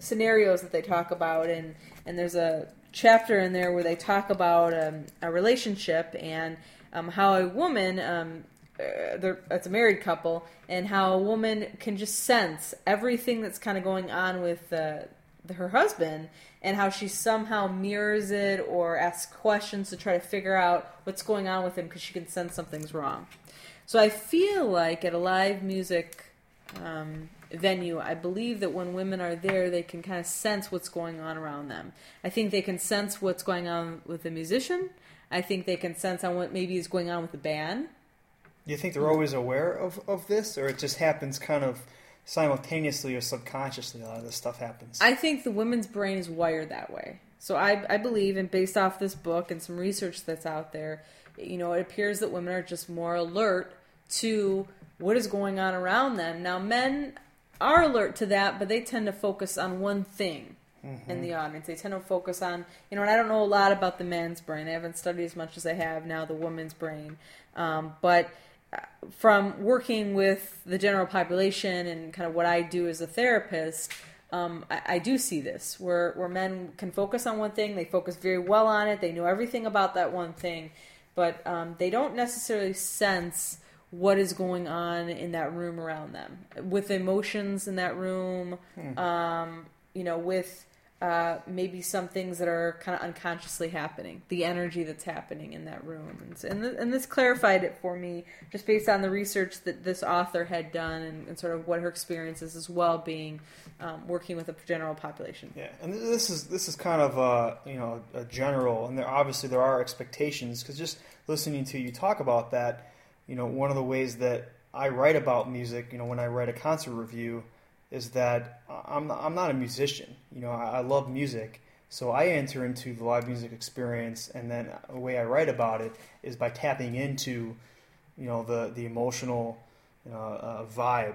scenarios that they talk about and and there's a chapter in there where they talk about um, a relationship and um, how a woman um, uh, it's a married couple and how a woman can just sense everything that's kind of going on with the, her husband and how she somehow mirrors it or asks questions to try to figure out what's going on with him because she can sense something's wrong so i feel like at a live music um, venue, I believe that when women are there, they can kind of sense what's going on around them. I think they can sense what's going on with the musician. I think they can sense on what maybe is going on with the band. Do you think they're always aware of, of this, or it just happens kind of simultaneously or subconsciously? A lot of this stuff happens. I think the women's brain is wired that way. So I, I believe, and based off this book and some research that's out there, you know, it appears that women are just more alert to what is going on around them. Now, men are alert to that, but they tend to focus on one thing in the audience. They tend to focus on, you know, and I don't know a lot about the man's brain. I haven't studied as much as I have now the woman's brain. Um, but from working with the general population and kind of what I do as a therapist, um, I, I do see this where, where men can focus on one thing, they focus very well on it, they know everything about that one thing, but um, they don't necessarily sense what is going on in that room around them. With emotions in that room um, you know with uh, maybe some things that are kind of unconsciously happening the energy that's happening in that room. And, and, th- and this clarified it for me just based on the research that this author had done and, and sort of what her experiences as well being um, working with a general population. Yeah, and this is this is kind of uh, you know a general, and there obviously there are expectations because just listening to you talk about that, you know, one of the ways that I write about music, you know, when I write a concert review, is that I'm I'm not a musician. You know, I, I love music, so I enter into the live music experience, and then the way I write about it is by tapping into, you know, the the emotional you know, uh, vibe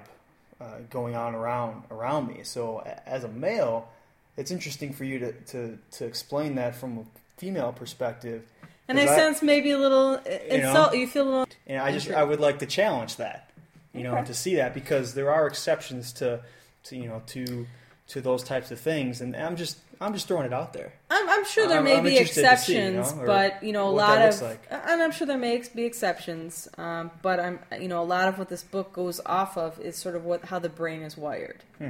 uh, going on around around me. So as a male, it's interesting for you to, to, to explain that from a female perspective. and i 'Cause sense maybe a little uh, insult know? you feel a little and I just I would like to challenge that, you know, Okay. to see that because there are exceptions to, to you know to to those types of things, and I'm just I'm just throwing it out there. I'm, I'm sure there I'm- may I'm be to see, you exceptions, know, but you know a lot of, like. and I'm sure there may be exceptions. Um, but I'm, you know, a lot of what this book goes off of is sort of what how the brain is wired, Hmm.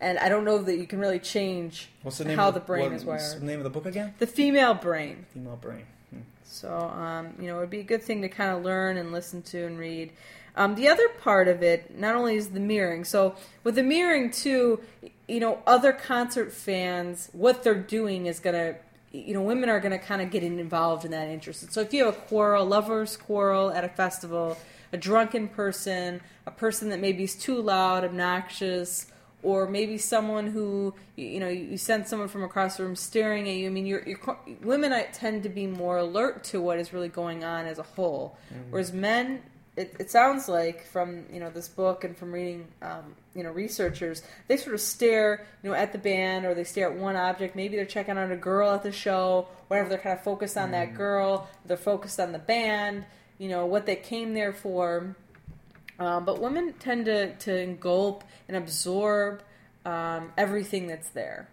and I don't know that you can really change What's the name? how of the brain what- is what's wired. the name of the book again? The female brain. Female brain. Hmm. So, um, you know, it would be a good thing to kind of learn and listen to and read. Um, the other part of it, not only is the mirroring. So, with the mirroring, too, you know, other concert fans, what they're doing is going to, you know, women are going to kind of get involved in that interest. So, if you have a quarrel, lovers' quarrel at a festival, a drunken person, a person that maybe is too loud, obnoxious, or maybe someone who you know you send someone from across the room staring at you. I mean, you're, you're women tend to be more alert to what is really going on as a whole, whereas men. It, it sounds like from you know this book and from reading um, you know researchers they sort of stare you know at the band or they stare at one object. Maybe they're checking out a girl at the show whatever. They're kind of focused on that girl. They're focused on the band you know what they came there for. Um, but women tend to, to engulf and absorb um, everything that's there.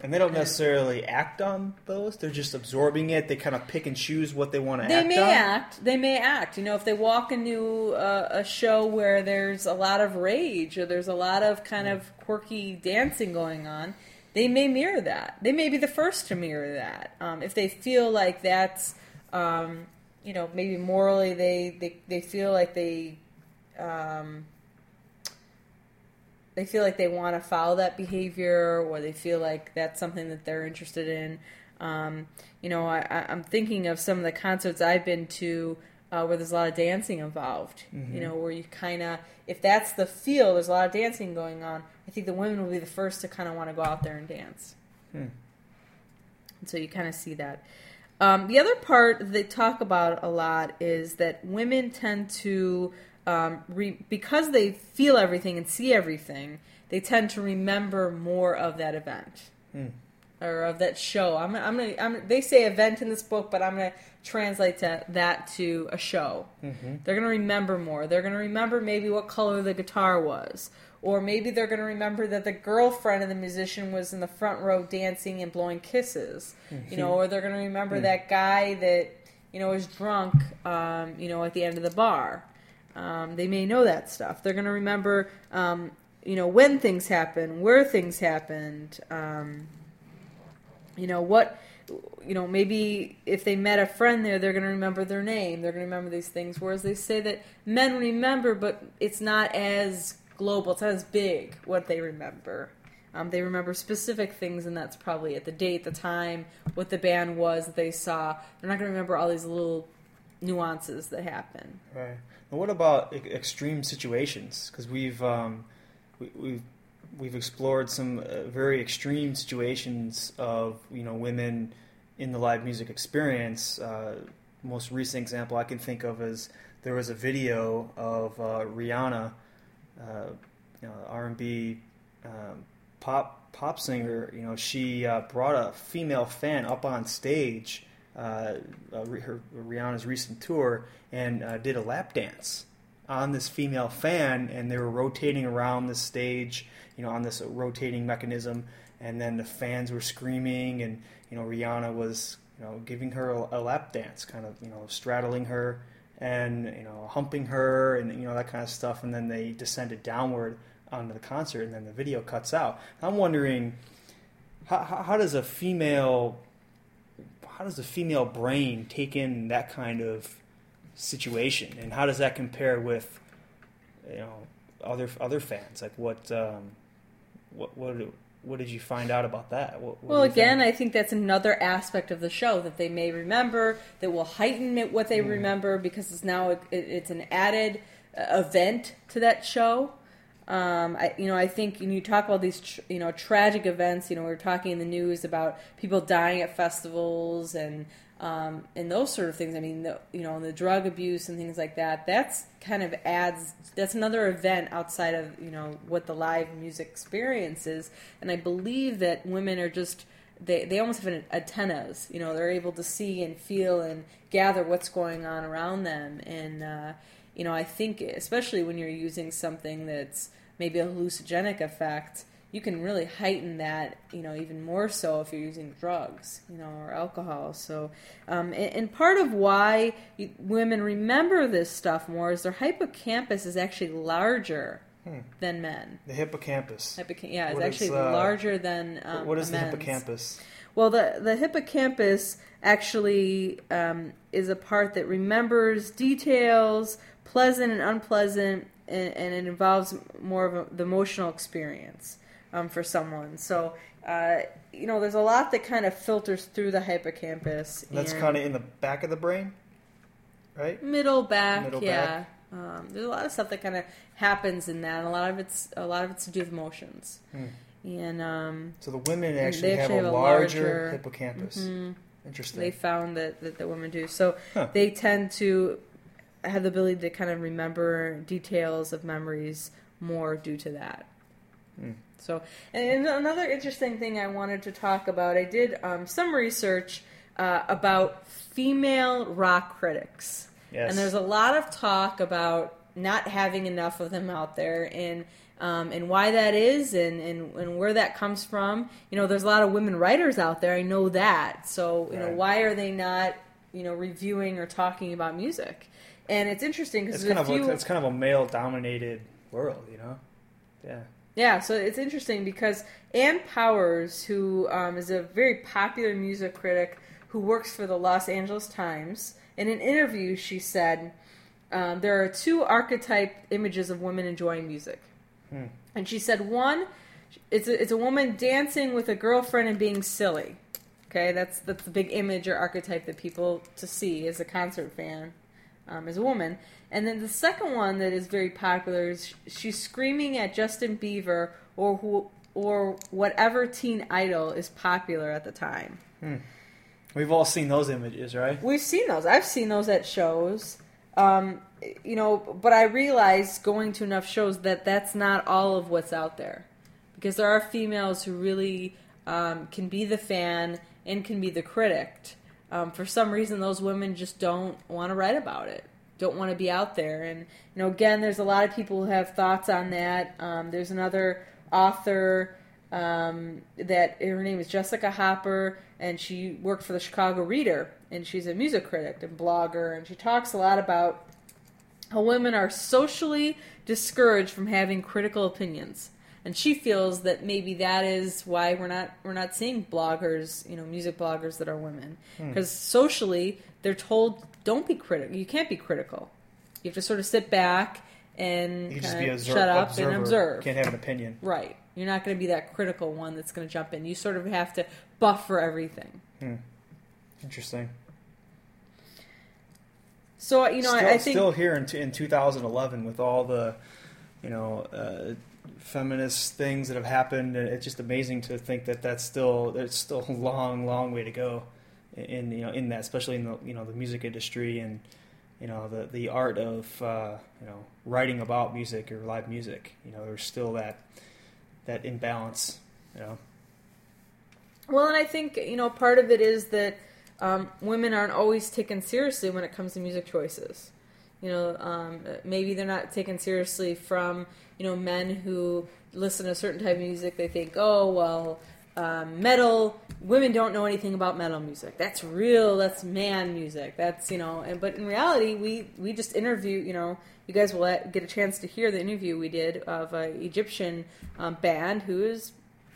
And they don't necessarily act on those; they're just absorbing it. They kind of pick and choose what they want to act. They act may on. act. They may act. You know, if they walk into a, a show where there's a lot of rage or there's a lot of kind of quirky dancing going on, they may mirror that. They may be the first to mirror that. Um, if they feel like that's, um, you know, maybe morally they, they, they feel like they. Um, they feel like they want to follow that behavior or they feel like that's something that they're interested in. Um, you know, I, I'm thinking of some of the concerts I've been to uh, where there's a lot of dancing involved. You know, where you kind of, if that's the feel, there's a lot of dancing going on. I think the women will be the first to kind of want to go out there and dance. Hmm. And so you kind of see that. Um, the other part they talk about a lot is that women tend to, um, re- because they feel everything and see everything, they tend to remember more of that event Hmm. or of that show. I'm, I'm gonna, I'm, they say event in this book, but I'm gonna translate to, that to a show. Mm-hmm. They're gonna remember more. They're gonna remember maybe what color the guitar was, or maybe they're gonna remember that the girlfriend of the musician was in the front row dancing and blowing kisses. You know, or they're gonna remember that guy that you know is drunk. Um, you know, at the end of the bar. Um, they may know that stuff. They're gonna remember. Um, you know when things happen, where things happened. Um, you know what you know maybe if they met a friend there they're going to remember their name they're going to remember these things whereas they say that men remember but it's not as global it's not as big what they remember um, they remember specific things and that's probably at the date the time what the band was that they saw they're not going to remember all these little nuances that happen Right. And what about extreme situations? Because we've um, we, we've we've explored some uh, very extreme situations of you know women in the live music experience. Uh, most recent example I can think of is there was a video of uh, Rihanna, uh, you know, R and B um, pop pop singer. You know, she uh, brought a female fan up on stage. Uh, uh, her, Rihanna's recent tour and uh, did a lap dance on this female fan, and they were rotating around the stage, you know, on this rotating mechanism, and then the fans were screaming, and you know, Rihanna was, you know, giving her a, a lap dance, kind of, you know, straddling her, and you know humping her and you know that kind of stuff, and then they descended downward onto the concert, and then the video cuts out. I'm wondering how, how, how does a female how does the female brain take in that kind of situation, and how does that compare with you know other other fans? Like what um, what what what did you find out about that? What, what well, again, think? I think that's another aspect of the show that they may remember that will heighten what they mm. remember because it's now it, it's an added uh, event to that show. Um, I, you know, I think when you talk about these, tr- you know, tragic events, you know, we are talking in the news about people dying at festivals and um, and those sort of things. I mean, the, you know, the drug abuse and things like that. That's kind of adds. That's another event outside of you know what the live music experience is. And I believe that women are just they they almost have an antennas. You know, they're able to see and feel and gather what's going on around them. And uh, you know, I think especially when you're using something that's maybe a hallucinogenic effect, you can really heighten that, you know, even more so if you're using drugs, you know, or alcohol. So, um, and, and, part of why you, women remember this stuff more is their hippocampus is actually larger hmm. than men. The hippocampus. Hippocamp- yeah, it's actually uh, larger than. Um, what is the hippocampus? Well, the the hippocampus actually um, is a part that remembers details, pleasant and unpleasant, and, and it involves more of a, the emotional experience um, for someone. So, uh, you know, there's a lot that kind of filters through the hippocampus. That's kind of in the back of the brain, right? Middle back, Middle yeah. Back. Um, there's a lot of stuff that kind of happens in that. And a lot of it's a lot of it's to do with emotions. Hmm. And um, so the women actually, actually have, have, a larger, larger hippocampus. Mm-hmm. Interesting. They found that, that the women do. So huh. they tend to have the ability to kind of remember details of memories more due to that. Mm. So, and another interesting thing I wanted to talk about, I did um, some research uh, about female rock critics. Yes. And there's a lot of talk about not having enough of them out there and um, and why that is and, and, and where that comes from. You know, there's a lot of women writers out there. I know that. So, you right. know, why are they not, you know, reviewing or talking about music? And it's interesting because it's kind of a, it's kind of a male dominated world, you know. Yeah. Yeah, so it's interesting because Ann Powers, who um, is a very popular music critic who works for the Los Angeles Times, in an interview she said um, there are two archetype images of women enjoying music, hmm. and she said one, it's a, it's a woman dancing with a girlfriend and being silly. Okay, that's that's the big image or archetype that people to see as a concert fan, um, as a woman. And then the second one that is very popular is she's screaming at Justin Bieber or who, or whatever teen idol is popular at the time. Hmm. We've all seen those images, right? We've seen those. I've seen those at shows. Um, you know, but I realized going to enough shows that that's not all of what's out there, because there are females who really um, can be the fan and can be the critic. Um, for some reason, those women just don't want to write about it don't want to be out there. And you know, again, there's a lot of people who have thoughts on that. Um, there's another author um, that her name is Jessica Hopper, and she worked for the Chicago Reader, and she's a music critic and blogger, and she talks a lot about how women are socially discouraged from having critical opinions. And she feels that maybe that is why we're not we're not seeing bloggers, you know, music bloggers that are women, because hmm. socially they're told don't be critical. You can't be critical. You have to sort of sit back and shut up observer. and observe. Can't have an opinion. Right. You're not going to be that critical one that's going to jump in. You sort of have to buffer everything. Hmm. Interesting. So you know, still, I think still here in, in 2011 with all the you know uh, feminist things that have happened. and It's just amazing to think that that's still there's still a long, long way to go in you know in that, especially in the you know the music industry and you know the the art of uh, you know writing about music or live music. You know, there's still that that imbalance. You know. Well, and I think you know part of it is that um, women aren't always taken seriously when it comes to music choices. You know, um, maybe they're not taken seriously from you know men who listen to a certain type of music. They think, oh well, um, metal women don't know anything about metal music that's real that's man music that's you know and but in reality we we just interview you know you guys will get a chance to hear the interview we did of an egyptian um, band who is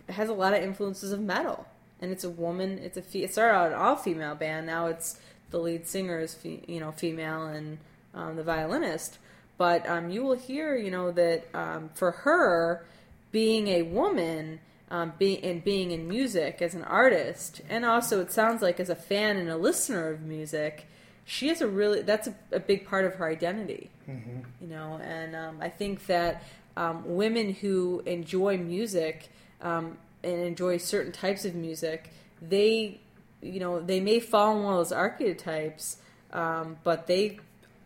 has a lot of influences of metal and it's a woman it's a fe- it started out an all female band now it's the lead singer is fe- you know female and um, the violinist but um, you will hear you know that um, for her being a woman um, be, and being in music as an artist, and also it sounds like as a fan and a listener of music, she has a really that's a, a big part of her identity. Mm-hmm. You know, and um, I think that um, women who enjoy music um, and enjoy certain types of music, they you know they may fall in one of those archetypes, um, but they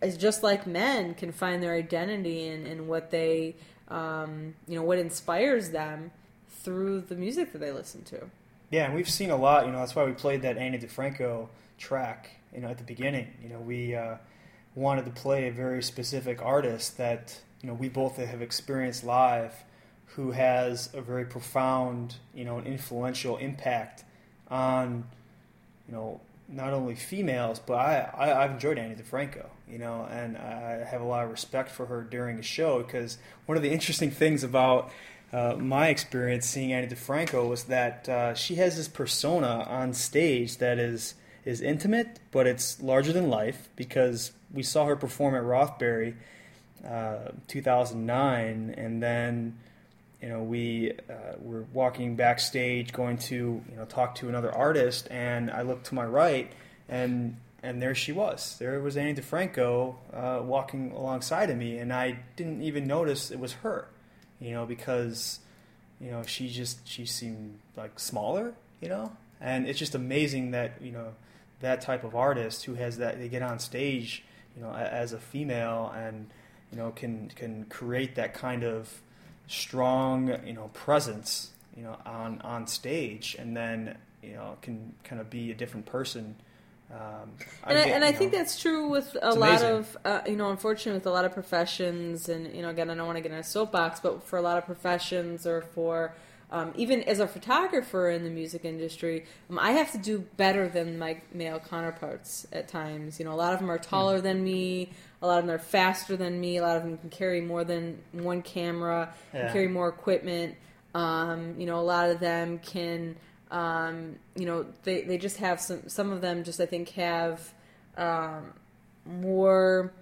is just like men can find their identity in, in what they um, you know what inspires them through the music that they listen to. Yeah, and we've seen a lot. You know, that's why we played that Ani DiFranco track. You know, at the beginning. You know, we uh, wanted to play a very specific artist that you know we both have experienced live, who has a very profound, you know, an influential impact on, you know, not only females, but I, I have enjoyed Ani DiFranco, you know, and I have a lot of respect for her during the show because one of the interesting things about uh, my experience seeing Ani DiFranco was that uh, she has this persona on stage that is is intimate, but it's larger than life because we saw her perform at Rothbury, uh, 2009, and then you know we uh, were walking backstage, going to you know talk to another artist, and I looked to my right, and and there she was. There was Ani DiFranco uh, walking alongside of me, and I didn't even notice it was her you know, because you know she just she seemed like smaller, you know, and it's just amazing that you know that type of artist who has that they get on stage, you know, as a female and you know can can create that kind of strong you know presence you know on on stage and then you know can kind of be a different person um, and I, and I think that's true with a lot amazing. of, uh, you know, unfortunately, with a lot of professions, and you know, again, I don't want to get in a soapbox, but for a lot of professions, or for um, even as a photographer in the music industry, um, I have to do better than my male counterparts at times. You know, a lot of them are taller mm. than me, a lot of them are faster than me, a lot of them can carry more than one camera, yeah. carry more equipment. Um, you know, a lot of them can um, you know, they, they just have some, some of them just, I think, have um, more,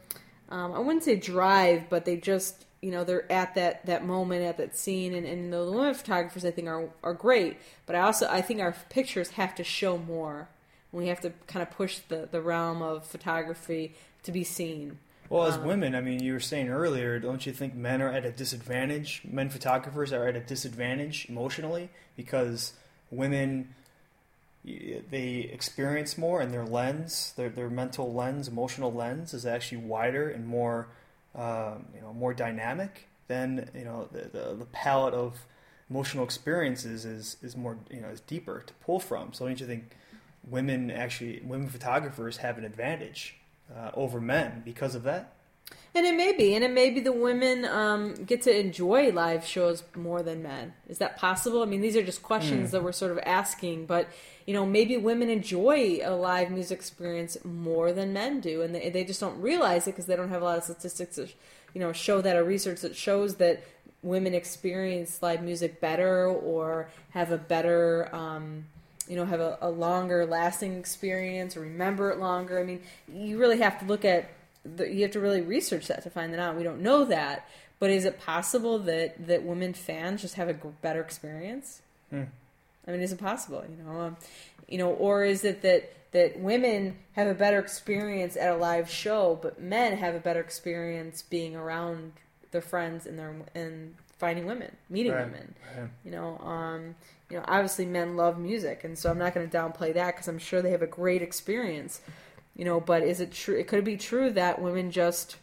um, I wouldn't say drive, but they just, you know, they're at that, that moment, at that scene. And, and the women photographers, I think, are, are great. But I also, I think our pictures have to show more. We have to kind of push the, the realm of photography to be seen. Well, as um, women, I mean, you were saying earlier, don't you think men are at a disadvantage? Men photographers are at a disadvantage emotionally because women they experience more and their lens their, their mental lens emotional lens is actually wider and more um, you know more dynamic than you know the, the, the, palette of emotional experiences is is more you know is deeper to pull from so don't you think women actually women photographers have an advantage uh, over men because of that and it may be, and it may be the women um, get to enjoy live shows more than men. Is that possible? I mean, these are just questions mm. that we're sort of asking, but you know, maybe women enjoy a live music experience more than men do, and they, they just don't realize it because they don't have a lot of statistics that you know show that or research that shows that women experience live music better or have a better um, you know have a, a, longer lasting experience or remember it longer i mean you really have to look at the, you have to really research that to find that out. We don't know that, but is it possible that that women fans just have a better experience? Hmm. I mean, is it possible? You know, um, you know, or is it that that women have a better experience at a live show, but men have a better experience being around their friends and their and finding women, meeting right. women. Right. You know, um, you know, obviously men love music, and so I'm not going to downplay that because I'm sure they have a great experience you know but is it true it could be true that women just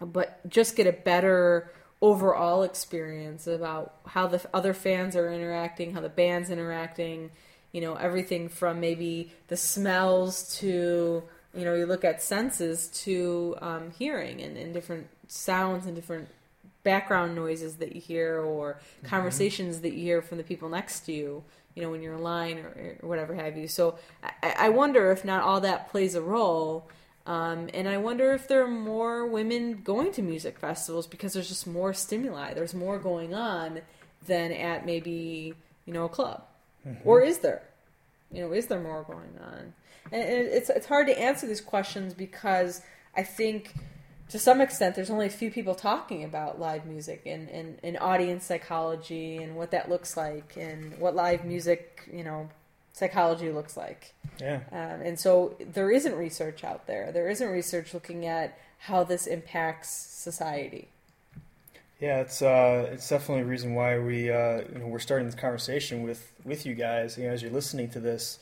but just get a better overall experience about how the other fans are interacting how the band's interacting you know everything from maybe the smells to you know you look at senses to um, hearing and, and different sounds and different background noises that you hear or conversations that you hear from the people next to you you know when you're in line or, or whatever have you so I, I wonder if not all that plays a role um, and I wonder if there are more women going to music festivals because there's just more stimuli. There's more going on than at maybe you know a club, or is there? You know, is there more going on? And it's it's hard to answer these questions because I think to some extent there's only a few people talking about live music and, and, and audience psychology and what that looks like and what live music you know psychology looks like. Yeah. Um, and so there isn't research out there. There isn't research looking at how this impacts society. Yeah, it's uh, it's definitely a reason why we uh, you know we're starting this conversation with with you guys. You know, as you're listening to this,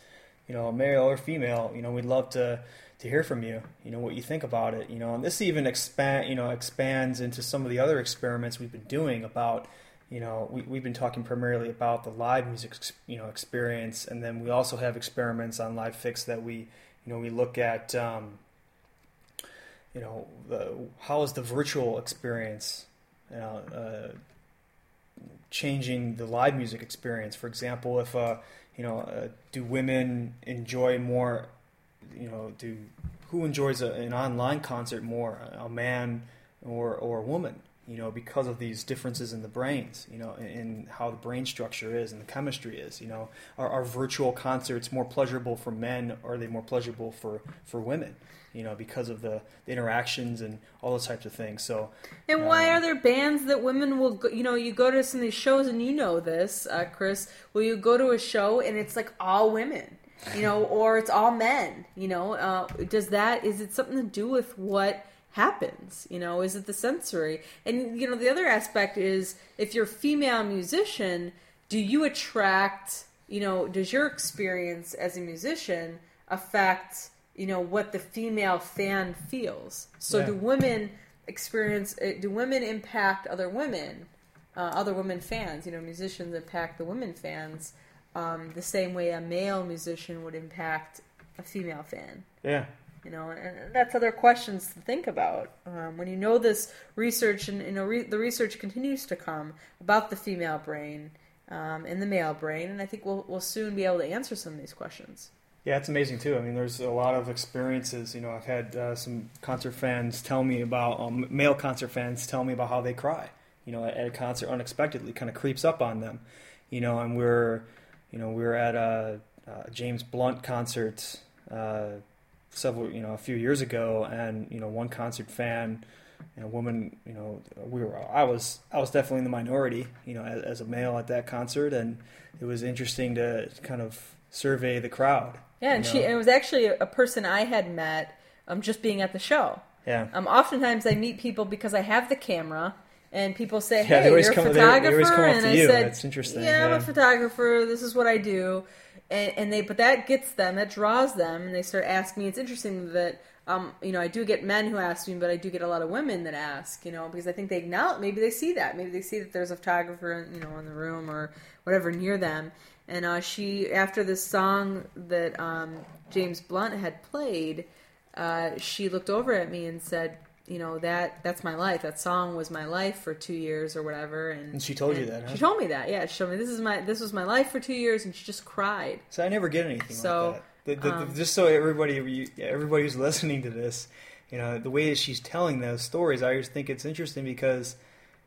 you know, male or female, you know, we'd love to to hear from you. You know, what you think about it. You know, and this even expand you know expands into some of the other experiments we've been doing about. You know, we, we've been talking primarily about the live music, you know, experience, and then we also have experiments on Live Fix that we, you know, we look at, um, you know, the, how is the virtual experience you know, uh, changing the live music experience. For example, if uh, you know, uh, do women enjoy more? You know, do who enjoys a, an online concert more, a man or or a woman? You know, because of these differences in the brains, you know, in, in how the brain structure is and the chemistry is. You know, are, are virtual concerts more pleasurable for men, or are they more pleasurable for for women? You know, because of the, the interactions and all those types of things. So, And why Um, are there bands that women will go, you know, you go to some of these shows and you know this, uh, Chris, will you go to a show and it's like all women, you know, or it's all men, you know, uh, does that, is it something to do with what happens, you know, is it the sensory? And, you know, the other aspect is if you're a female musician, do you attract, you know, does your experience as a musician affect, you know, what the female fan feels? So Yeah. do women experience uh, do women impact other women uh, other women fans you know musicians impact the women fans um, the same way a male musician would impact a female fan yeah, you know and that's other questions to think about um, when you know this research and you know re- the research continues to come about the female brain um, and the male brain and i think we'll, we'll soon be able to answer some of these questions Yeah, it's amazing too. I mean, there's a lot of experiences. You know, I've had uh, some concert fans tell me about um, male concert fans tell me about how they cry. You know, at a concert unexpectedly, kind of creeps up on them. You know, and we're, you know, we were at a, a James Blunt concert uh, several, you know, a few years ago, and you know, one concert fan, you know, woman, you know, we were, I was, I was definitely in the minority, you know, as, as a male at that concert, and it was interesting to kind of survey the crowd. yeah and you she know? it was actually a, a person i had met um, just being at the show Yeah. Um, oftentimes I meet people because I have the camera, and people say, Yeah, "Hey, you're a come- they- they photographer," always come up and I you. said, That's interesting, Yeah, I'm a photographer. This is what I do." And, and they, but that gets them, that draws them, and they start asking me. It's interesting that, um, you know, I do get men who ask me, but I do get a lot of women that ask, you know, because I think they acknowledge, maybe they see that, maybe they see that there's a photographer, you know, in the room or whatever near them. And uh, she, after this song that um, James Blunt had played, uh, she looked over at me and said, "You know that that's my life. That song was my life for two years or whatever." And, And she told you that, huh? She told me that. Yeah, she told me this is my this was my life for two years, and she just cried. So I never get anything So, like that. The, the, um, the, just so everybody, everybody who's listening to this, you know, the way that she's telling those stories, I just think it's interesting because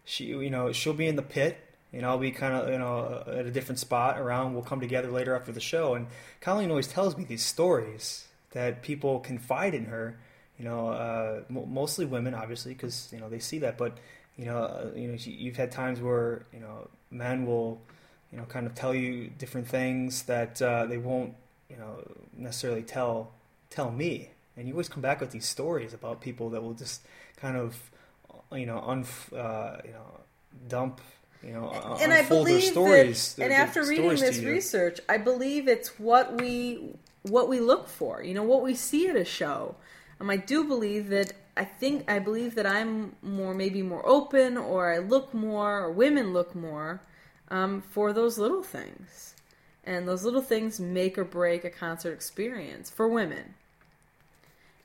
she, you know, she'll be in the pit, and I'll be kind of, you know, at a different spot around. We'll come together later after the show, and Colleen always tells me these stories that people confide in her. You know, uh, mo mostly women, obviously, because you know they see that. But you know, uh, you know, you've had times where you know men will, you know, kind of tell you different things that uh, they won't, you know, necessarily tell tell me. And you always come back with these stories about people that will just kind of, you know, unf- uh, you know, dump, you know, uh, and I unfold their believe stories. that, and after reading this research, I believe it's what we what we look for. You know, what we see at a show. Um, I do believe that. I think I believe that I'm more maybe more open, or I look more, or women look more um, for those little things, and those little things make or break a concert experience for women.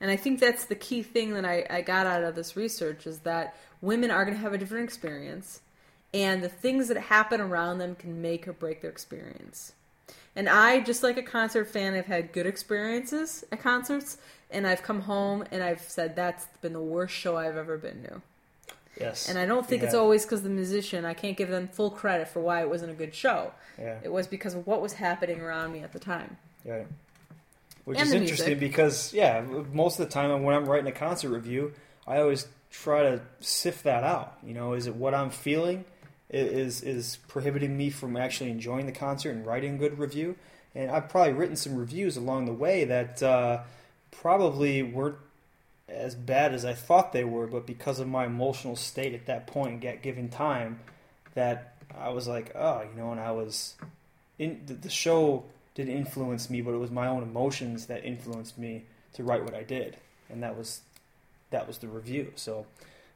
And I think that's the key thing that I, I got out of this research is that women are going to have a different experience, and the things that happen around them can make or break their experience. And I, just like a concert fan, I've had good experiences at concerts, and I've come home and I've said that's been the worst show I've ever been to. Yes. And I don't think it's always because the musician. I can't give them full credit for why it wasn't a good show. Yeah. It was because of what was happening around me at the time. Right. Which And is interesting music. because, yeah, most of the time when I'm writing a concert review, I always try to sift that out. You know, is it what I'm feeling is is prohibiting me from actually enjoying the concert and writing a good review? And I've probably written some reviews along the way that uh, probably weren't as bad as I thought they were, but because of my emotional state at that point, at given time, that I was like, oh, you know, and I was in the, the show didn't influence me, but it was my own emotions that influenced me to write what I did, and that was that was the review. So,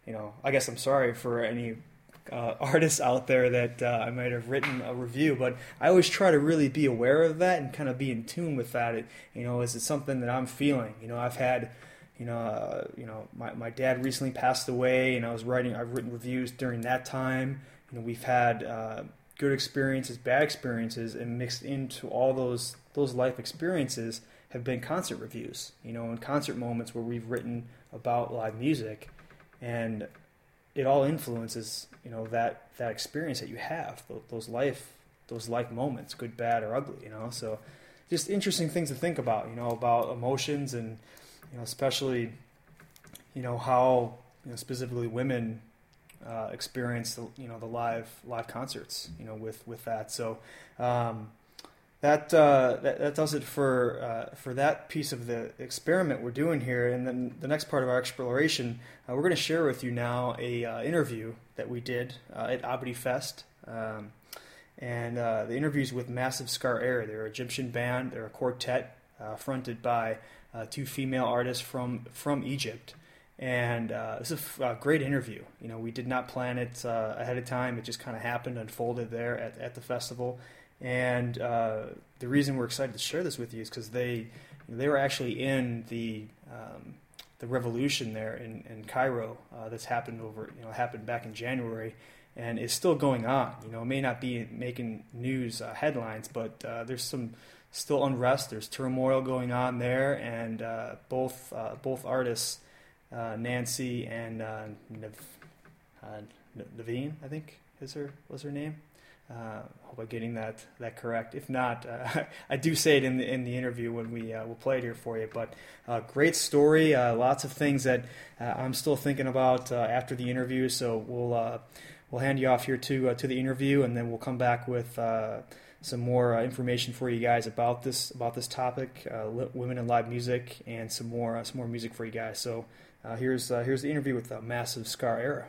you know, I guess I'm sorry for any uh, *laughs* artists out there that uh, I might have written a review, but I always try to really be aware of that and kind of be in tune with that. It, you know, is it something that I'm feeling? You know, I've had. You know, uh, you know, my, my dad recently passed away, and I was writing. I've written reviews during that time. You know, we've had uh, good experiences, bad experiences, and mixed into all those those life experiences have been concert reviews. You know, and concert moments where we've written about live music, and it all influences you know that that experience that you have those, life those life moments, good, bad, or ugly. You know, so just interesting things to think about. You know, about emotions and you know especially you know how you know, specifically women uh, experience the you know the live live concerts you know with with that so um, that, uh, that that does it for uh, for that piece of the experiment we're doing here. And then the next part of our exploration uh, we're going to share with you now a uh, interview that we did uh, at Abadi Fest. Um, and uh, the interviews with Massive Scar Era. They're an Egyptian band. They're a quartet fronted by two female artists from from Egypt. And this is a great interview. You know, we did not plan it ahead of time; it just kind of happened, unfolded there at, at the festival. And uh, the reason we're excited to share this with you is because they they were actually in the um, the revolution there in, in Cairo uh, that's happened over you know happened back in January and is still going on. You know, it may not be making news uh, headlines, but uh, there's some still unrest. There's turmoil going on there, and uh, both uh, both artists uh, Nancy and uh, Naveen, I think is her was her name. Uh, hope I'm getting that that correct. If not, uh, *laughs* I do say it in the in the interview when we uh, we'll play it here for you. But uh, great story, uh, lots of things that uh, I'm still thinking about uh, after the interview. So we'll we'll hand you off here to to the interview, and then we'll come back with. Some more information for you guys about this about this topic, li- women in live music, and some more some more music for you guys. So here's here's the interview with uh, Massive Scar Era.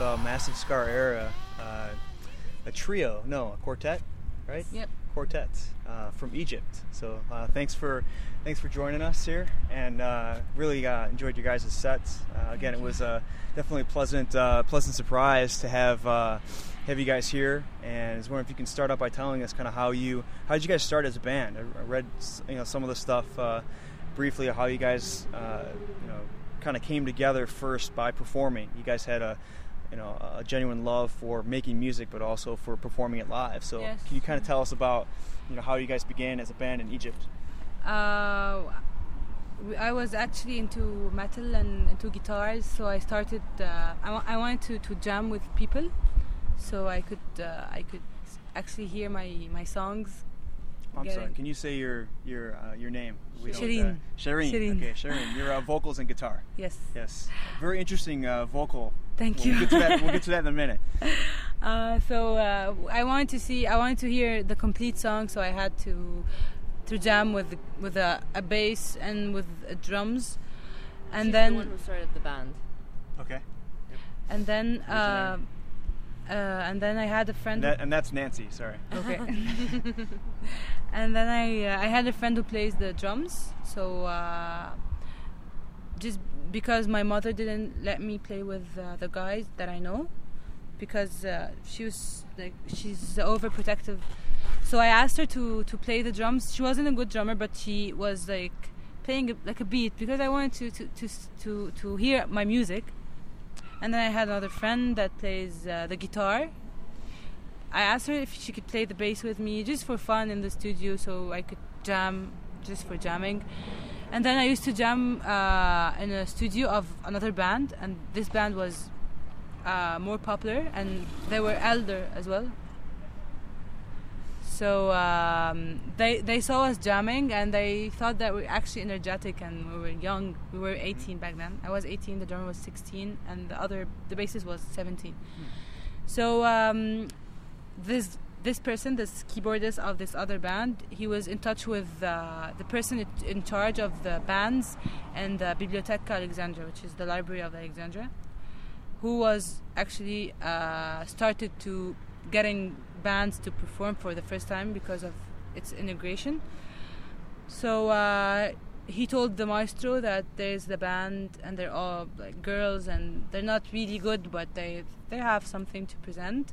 Uh, Massive Scar Era, uh, a trio, no, a quartet, right? Yep. Quartet uh, from Egypt. So uh, thanks for thanks for joining us here, and uh, really uh, enjoyed your guys' sets. Uh, again, it was uh, definitely a pleasant uh, pleasant surprise to have uh, have you guys here. And I was wondering if you can start out by telling us kind of how you how did you guys start as a band? I, I read you know some of the stuff uh, briefly how you guys uh, you know kind of came together first by performing. You guys had a you know a genuine love for making music, but also for performing it live. So Yes. can you kind of tell us about you know how you guys began as a band in Egypt? Uh, w- I was actually into metal and into guitars, so I started. Uh, I, wanted to, to jam with people, so I could uh, I could actually hear my, my songs. I'm sorry. Can you say your your uh, your name? We don't, Shireen. uh, Shireen. Shireen. Okay, Shireen. Your uh, vocals and guitar. Yes. Yes. Very interesting uh, vocal. Thank We'll you. get to that. We'll get to that in a minute. *laughs* Uh, so uh, I wanted to see, I wanted to hear the complete song, so I had to to jam with with a, a bass and with uh, drums, and She's then the one who started the band. Okay. and then What's her uh, and then I had a friend. And, that, and that's Nancy. Sorry. Okay. *laughs* *laughs* and then I uh, I had a friend who plays the drums. So uh, just because my mother didn't let me play with uh, the guys that I know, because uh, she was like she's overprotective. So I asked her to to play the drums. She wasn't a good drummer, but she was like playing a, like a beat because I wanted to to to to, to hear my music. And then I had another friend that plays uh, the guitar, I asked her if she could play the bass with me just for fun in the studio so I could jam just for jamming. And then I used to jam uh, in a studio of another band, and this band was uh, more popular and they were elder as well. So um, they they saw us jamming and they thought that we were actually energetic and we were young. We were 18 back then. I was 18, the drummer was 16, and the other the bassist was 17. So um, this this person, this keyboardist of this other band, he was in touch with uh, the person in charge of the bands and the Biblioteca Alexandria, which is the library of Alexandria, who was actually uh, started to getting bands to perform for the first time because of its integration. So uh, he told the maestro that there's the band and they're all like girls and they're not really good, but they they have something to present.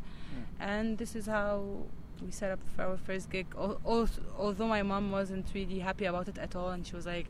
And this is how we set up for our first gig. Al- al- Although my mom wasn't really happy about it at all, and she was like,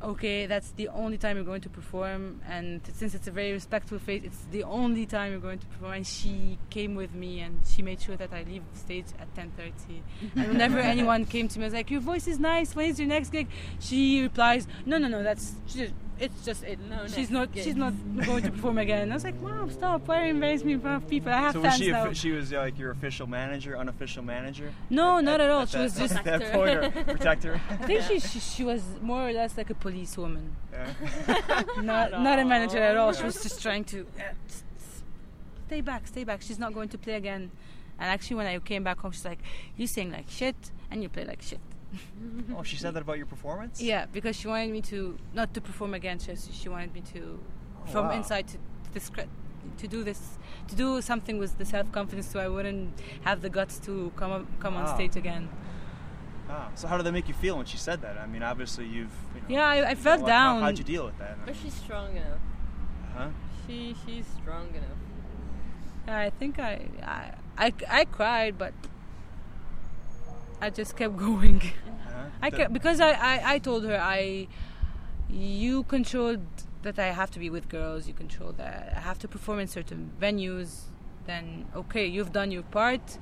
"Okay, that's the only time you're going to perform, and since it's a very respectful face, it's the only time you're going to perform." And she came with me, and she made sure that I leave the stage at 10:30. *laughs* and whenever anyone came to me, I was like, "Your voice is nice. When is your next gig?" She replies, "No, no, no. That's just, it's just it. No she's not. gig." She's not going to perform again." I was like, "Mom, stop! Why are you embarrassing me in front of people? I have So was fans she? now." offi- she was like your official manager, unofficial manager? No, not at all. At She that- was just- at *laughs* that point, or *laughs* protector. I think she, she she was more or less like a policewoman, Yeah. not *laughs* not a manager at all. She was just trying to uh, s- s- stay back, stay back. She's not going to play again. And actually, when I came back home, she's like, "You sing like shit and you play like shit." *laughs* Oh, she said that about your performance. Yeah, because she wanted me to not to perform again. She she wanted me to, from wow. inside, to to, discre- to do this, to do something with the self confidence, so I wouldn't have the guts to come up, come on stage again. Ah, so how did that make you feel when she said that? I mean, obviously you've. You know, Yeah, I, I felt how- down. How, how'd you deal with that? But she's strong enough. Huh? She she's strong enough. Yeah, I think I, I, I, I cried, but I just kept *laughs* going. Uh-huh. I kept, because I, I, I told her I, you controlled that I have to be with girls. You control that I have to perform in certain venues. Then okay, you've done your part.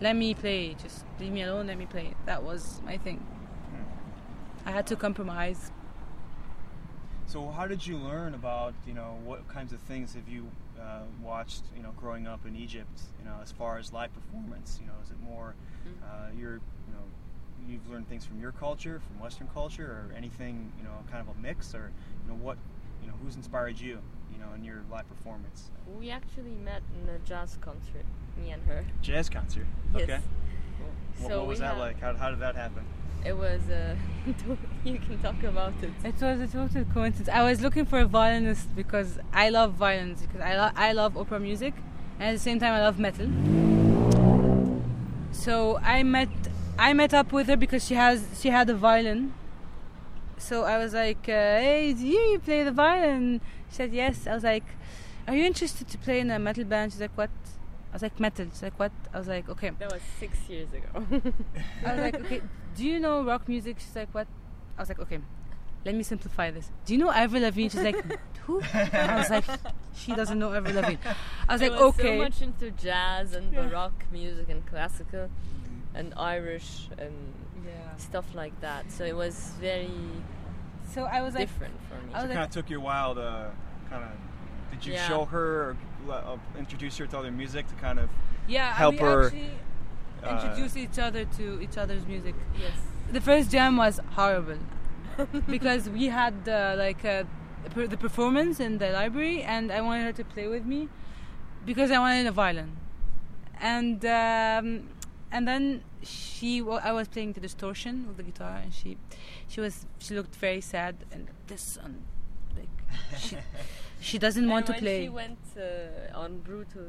Let me play. Just leave me alone. Let me play. That was my thing. I had to compromise. So how did you learn about you know what kinds of things have you uh, watched you know growing up in Egypt you know as far as live performance you know is it more uh, your you know you've learned things from your culture from Western culture or anything you know kind of a mix or you know what you know who's inspired you you know in your live performance? We actually met in a jazz concert, me and her. jazz concert? Yes. okay. What, So what was that have- like? How, how did that happen It was. Uh, *laughs* you can talk about it. It was a total coincidence. I was looking for a violinist because I love violins because I lo- I love opera music and at the same time I love metal. So I met I met up with her because she has she had a violin. So I was like, uh, "Hey, do you play the violin?" She said, "Yes." I was like, "Are you interested to play in a metal band?" She's like, "What?" I was like, "Metal." She's like, "What?" I was like, "Okay." That was six years ago. *laughs* I was like, "Okay." Do you know rock music? She's like, "What?" I was like, "Okay." Let me simplify this. Do you know Avril Lavigne? She's like, "Who?" I was like, "She doesn't know Avril Lavigne." I was I like, was "Okay." so much into jazz and Yeah. baroque music and classical and Irish and yeah. stuff like that. So it was very So I was like, different for me. I was It like, kind of took you a while to kind of. Did you Yeah. show her or uh, introduce her to other music to kind of yeah, help her, actually introduce each other to each other's music. yes. The first jam was horrible because we had uh, like uh, the performance in the library, and I wanted her to play with me because I wanted a violin, and um, and then she wa- I was playing the distortion with the guitar, and she she was she looked very sad and this and like she she doesn't want to play. she went uh, on brutal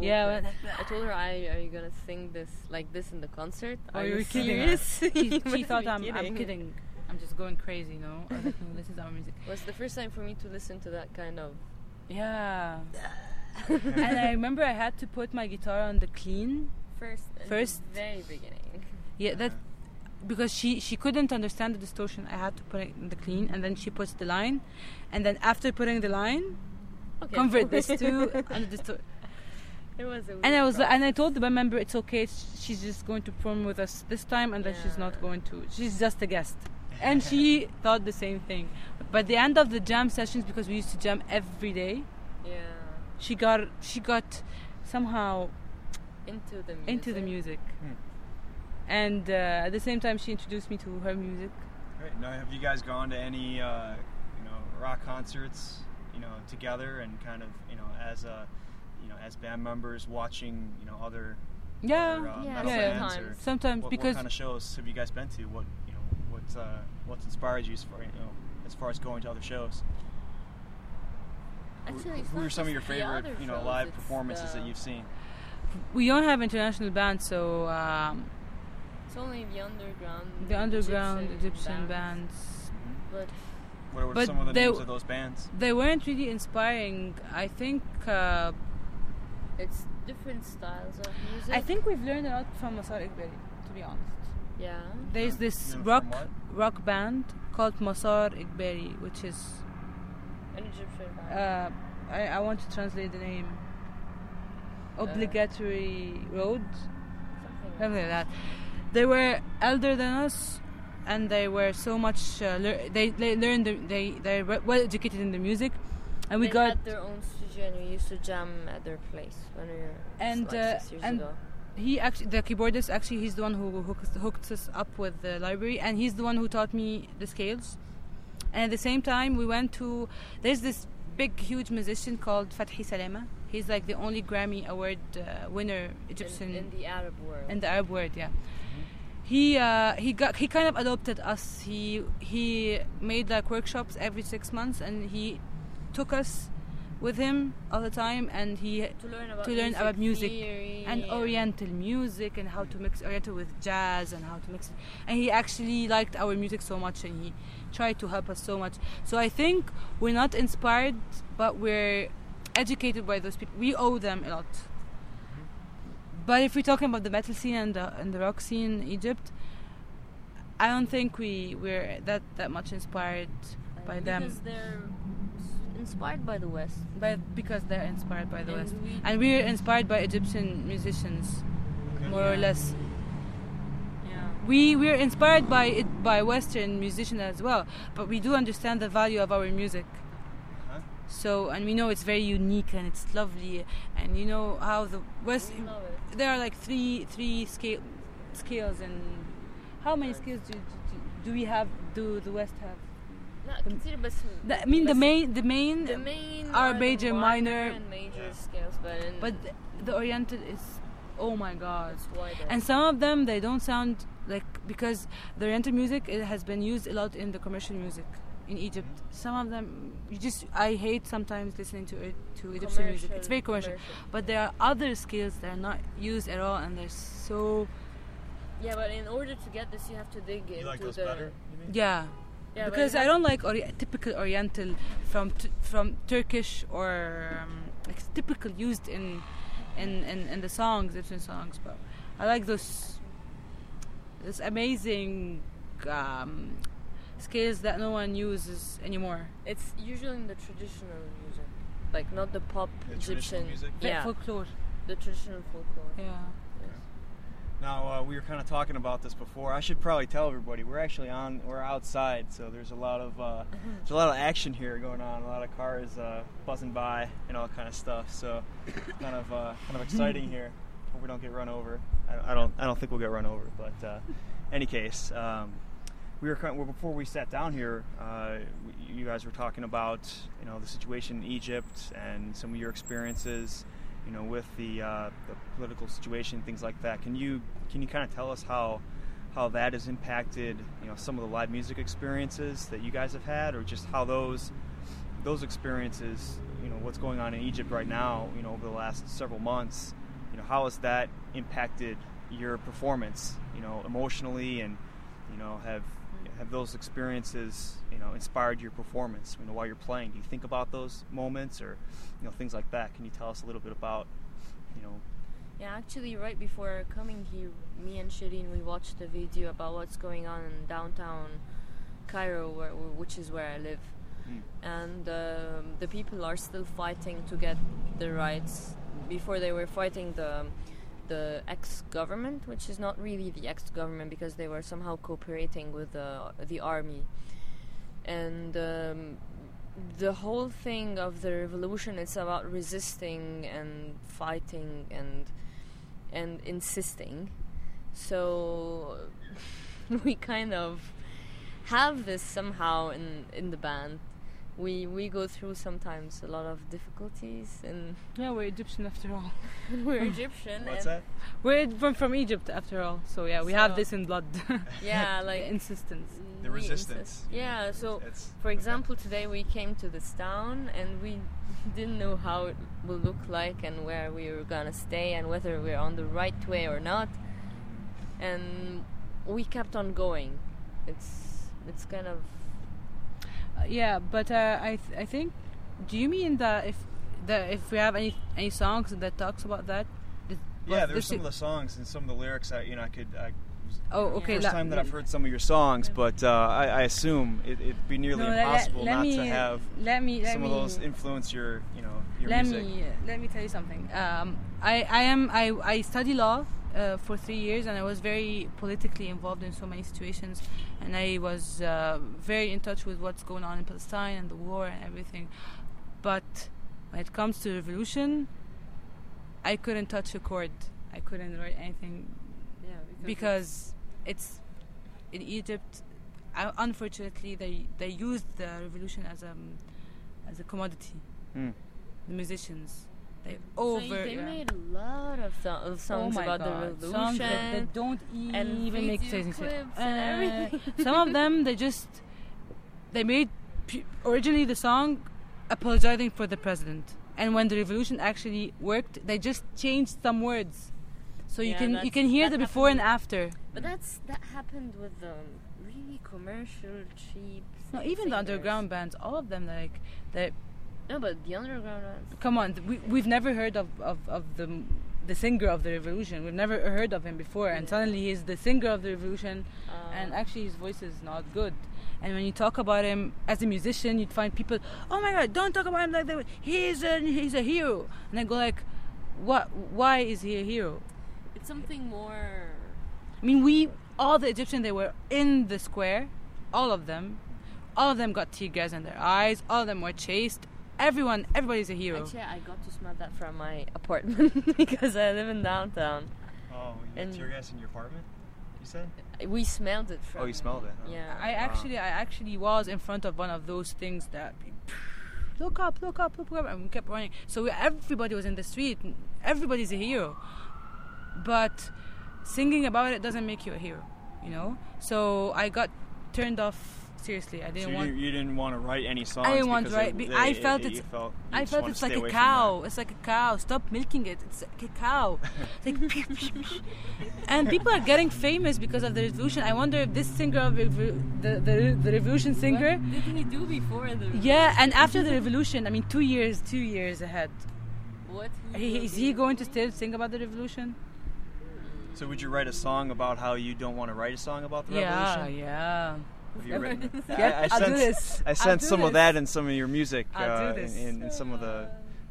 vo- Yeah, but- I told her, I, "Are you gonna sing this like this in the concert? Oh, Are you're you kidding. serious?" she, she *laughs* thought I'm, I'm kidding. I'm just going crazy, you know. I was like, no, this is our music. It *laughs* was the first time for me to listen to that kind of. Yeah. *laughs* and I remember I had to put my guitar on the clean. First, First- very beginning. Yeah, that because she she couldn't understand the distortion. I had to put it in the clean, and then she puts the line, and then after putting the line, Okay. convert this to and the distor- It was a And I was like, and I told the band member it's okay. She's just going to perform with us this time, and then she's not going to. She's just a guest. And she *laughs* thought the same thing. By the end of the jam sessions, because we used to jam every day, Yeah. she got she got somehow Into the music. into the music. Hmm. And uh, at the same time, she introduced me to her music. Great. Now, have you guys gone to any, uh, you know, rock concerts, you know, together and kind of, you know, as a, you know, as band members watching, you know, other, Yeah, other, uh, Yeah, metal yeah. bands or sometimes. sometimes what, because what kind of shows have you guys been to? What, you know, what's, uh, what's inspired you as far, you know, as far as going to other shows? Who- Actually, it's who are some of your favorite, you know, shows, live performances the- that you've seen? we don't have international bands, so um, It's only the underground. the underground Egyptian, bands. But What were But some of the they- names of those bands? they weren't really inspiring. I think uh, it's different styles of music. I think we've learned a lot from Massar Egbari, to be honest. Yeah. There's this you rock rock band called Massar Egbari, which is An Egyptian band. uh, I, I want to translate the name. Obligatory road, Something like something like that. They were elder than us, and they were so much. Uh, lear- they they learned the, they they were well educated in the music, and we they got had their own studio and we used to jam at their place when we were And, like uh, six years and ago. he actually the keyboardist actually he's the one who hooked, hooked us up with the library and he's the one who taught me the scales and at the same time we went to there's this big huge musician called Fathy Salama he's like the only Grammy award uh, winner Egyptian in, in the Arab world. in the Arab world, yeah. He uh, he got he kind of adopted us. He he made like workshops every six months, and he took us with him all the time, and he to learn about to learn about music theory and Oriental music and how to mix Oriental with jazz and how to mix it. And he actually liked our music so much, and he tried to help us so much. So I think we're not inspired, but we're educated by those people. We owe them a lot. Mm-hmm. But if we're talking about the metal scene and the, and the rock scene in Egypt, I don't think we we're that that much inspired by them. because they're s- inspired by the West. By because they're inspired by the And West, we- and we're inspired by Egyptian musicians, more or less. Yeah. We we're inspired by it by Western musicians as well, but we do understand the value of our music. Huh? So and we know it's very unique and it's lovely, and you know how the West. We love it. There are like three three scale scales and how many scales do, do, do we have? Do the West have? لا كتير بس The, I mean the بس main the main, the main are the major, minor, and major Yeah. scales but in, but the Oriental is oh my god. it's wider And some of them they don't sound like because the Oriental music it has been used a lot in the commercial music in Egypt. Some of them you just I hate sometimes listening to it to Egyptian music. It's very commercial. But there are other skills that are not used at all and they're so Yeah, but in order to get this, you have to dig You into like those the. better? You mean? Yeah. Yeah, because I don't like ori- typical Oriental from t- from Turkish or um, like typical used in in, in in the songs, Egyptian songs. But I like those this amazing um, scales that no one uses anymore. It's usually in the traditional music, like not the pop The traditional Egyptian. music? Yeah, folklore. the traditional folklore. Yeah. Now uh, we were kind of talking about this before. I should probably tell everybody we're actually on. We're outside, so there's a lot of uh, there's a lot of action here going on. A lot of cars uh, buzzing by and all kind of stuff. So *coughs* kind of uh, kind of exciting here. Hope we don't get run over. I, I don't I don't think we'll get run over. But uh, any case, um, we were well, before we sat down here. Uh, you guys were talking about you know the situation in Egypt and some of your experiences you know, with the, uh, the political situation, things like that. Can you can you kind of tell us how how that has impacted you know some of the live music experiences that you guys have had, or just how those those experiences, you know, what's going on in Egypt right now, you know, over the last several months, you know, how has that impacted your performance, you know, emotionally, and you know, have have those experiences, you know, inspired your performance, you know, while you're playing? Do you think about those moments, or you know, things like that? Can you tell us a little bit about, you know, Yeah, actually, right before coming here, me and Shireen we watched a video about what's going on in downtown Cairo, where, which is where I live, Mm. and um, the people are still fighting to get the rights. Before they were fighting the the ex-government, which is not really the ex-government because they were somehow cooperating with the the army, and. Um, the whole thing of the revolution is about resisting and fighting and and insisting so *laughs* we kind of have this somehow in in the band we we go through sometimes a lot of difficulties and Yeah, we're Egyptian after all. *laughs* we're *laughs* Egyptian what's and that? We're from, from Egypt after all. So yeah, we have this in blood. *laughs* yeah the like insistence. Mm, the resistance. insist. yeah mm, so It's, For example, today we came to this town and we didn't know how it will look like and where we were gonna stay and whether we're on the right way or not. And we kept on going. It's it's kind of yeah, but uh, I th- I think. Do you mean that if that if we have any any songs that talks about that? Th- yeah, there's some it- of the songs and some of the lyrics that you know I could. I, Oh, okay. first time that I've heard some of your songs, but uh, I, I assume it, it'd be nearly No, let- let- impossible let not me, to have let me let some me of those influence your, you know, your let music. me let me tell you something. Um, I I am I I study law uh, for three years, and I was very politically involved in so many situations, and I was uh, very in touch with what's going on in Palestine and the war and everything. But when it comes to revolution, I couldn't touch a chord. I couldn't write anything yeah because it's in Egypt. Uh, unfortunately, they they used the revolution as a as a commodity. Hmm. The musicians they So over they yeah. made a lot of, so- of songs oh about God. the songs revolution. that, that don't and even make sense. Uh, and everything. some of them they just they made pu- originally the song apologizing for the president, and when the revolution actually worked, they just changed some words. So you Yeah, can you can hear the before and after. But that's that happened with um, really commercial, cheap. No, even the underground bands, all of them like they No, but the underground ones. come on we, we've never heard of, of, of the the singer of the revolution. We've never heard of him before and Yeah. suddenly he's the singer of the revolution Uh, and actually his voice is not good. And when you talk about him as a musician you'd find people oh my god don't talk about him like that. He's a he's a hero. And i go like what why is he a hero? It's something more. i mean we all the egyptians they were in the square all of them. All of them got tear gas in their eyes. All of them were chased everyone everybody's a hero Actually, I got to smell that from my apartment *laughs* because I live in downtown. Oh, you And- tear gas in your apartment? You said? We smelled it from. Oh, you smelled it, huh? Yeah. I actually, I actually was in front of one of those things that *sighs* look up, look up, look up, and we kept running. So we, everybody was in the street. Everybody's a hero, but singing about it doesn't make you a hero, you know. So I got turned off Seriously, I didn't you, want. you didn't want to write any songs. I didn't want to write. it- be- I felt you it's. felt- I felt it's like a cow. It's like a cow. Stop milking it. It's like a cow. It's like and people are getting famous because of the revolution. I wonder if this singer of revo- the, the the revolution singer. What did he do before the? Yeah, and after the revolution, I mean, two years, two years ahead. What? He, is he going to still sing about the revolution? So would you write a song about how you don't want to write a song about the Yeah, revolution? yeah. Have you written? *laughs* Yep, I, I I'll do sense, this. I sense do some of that in some of your music, I'll do uh, this. in, in, in some of the,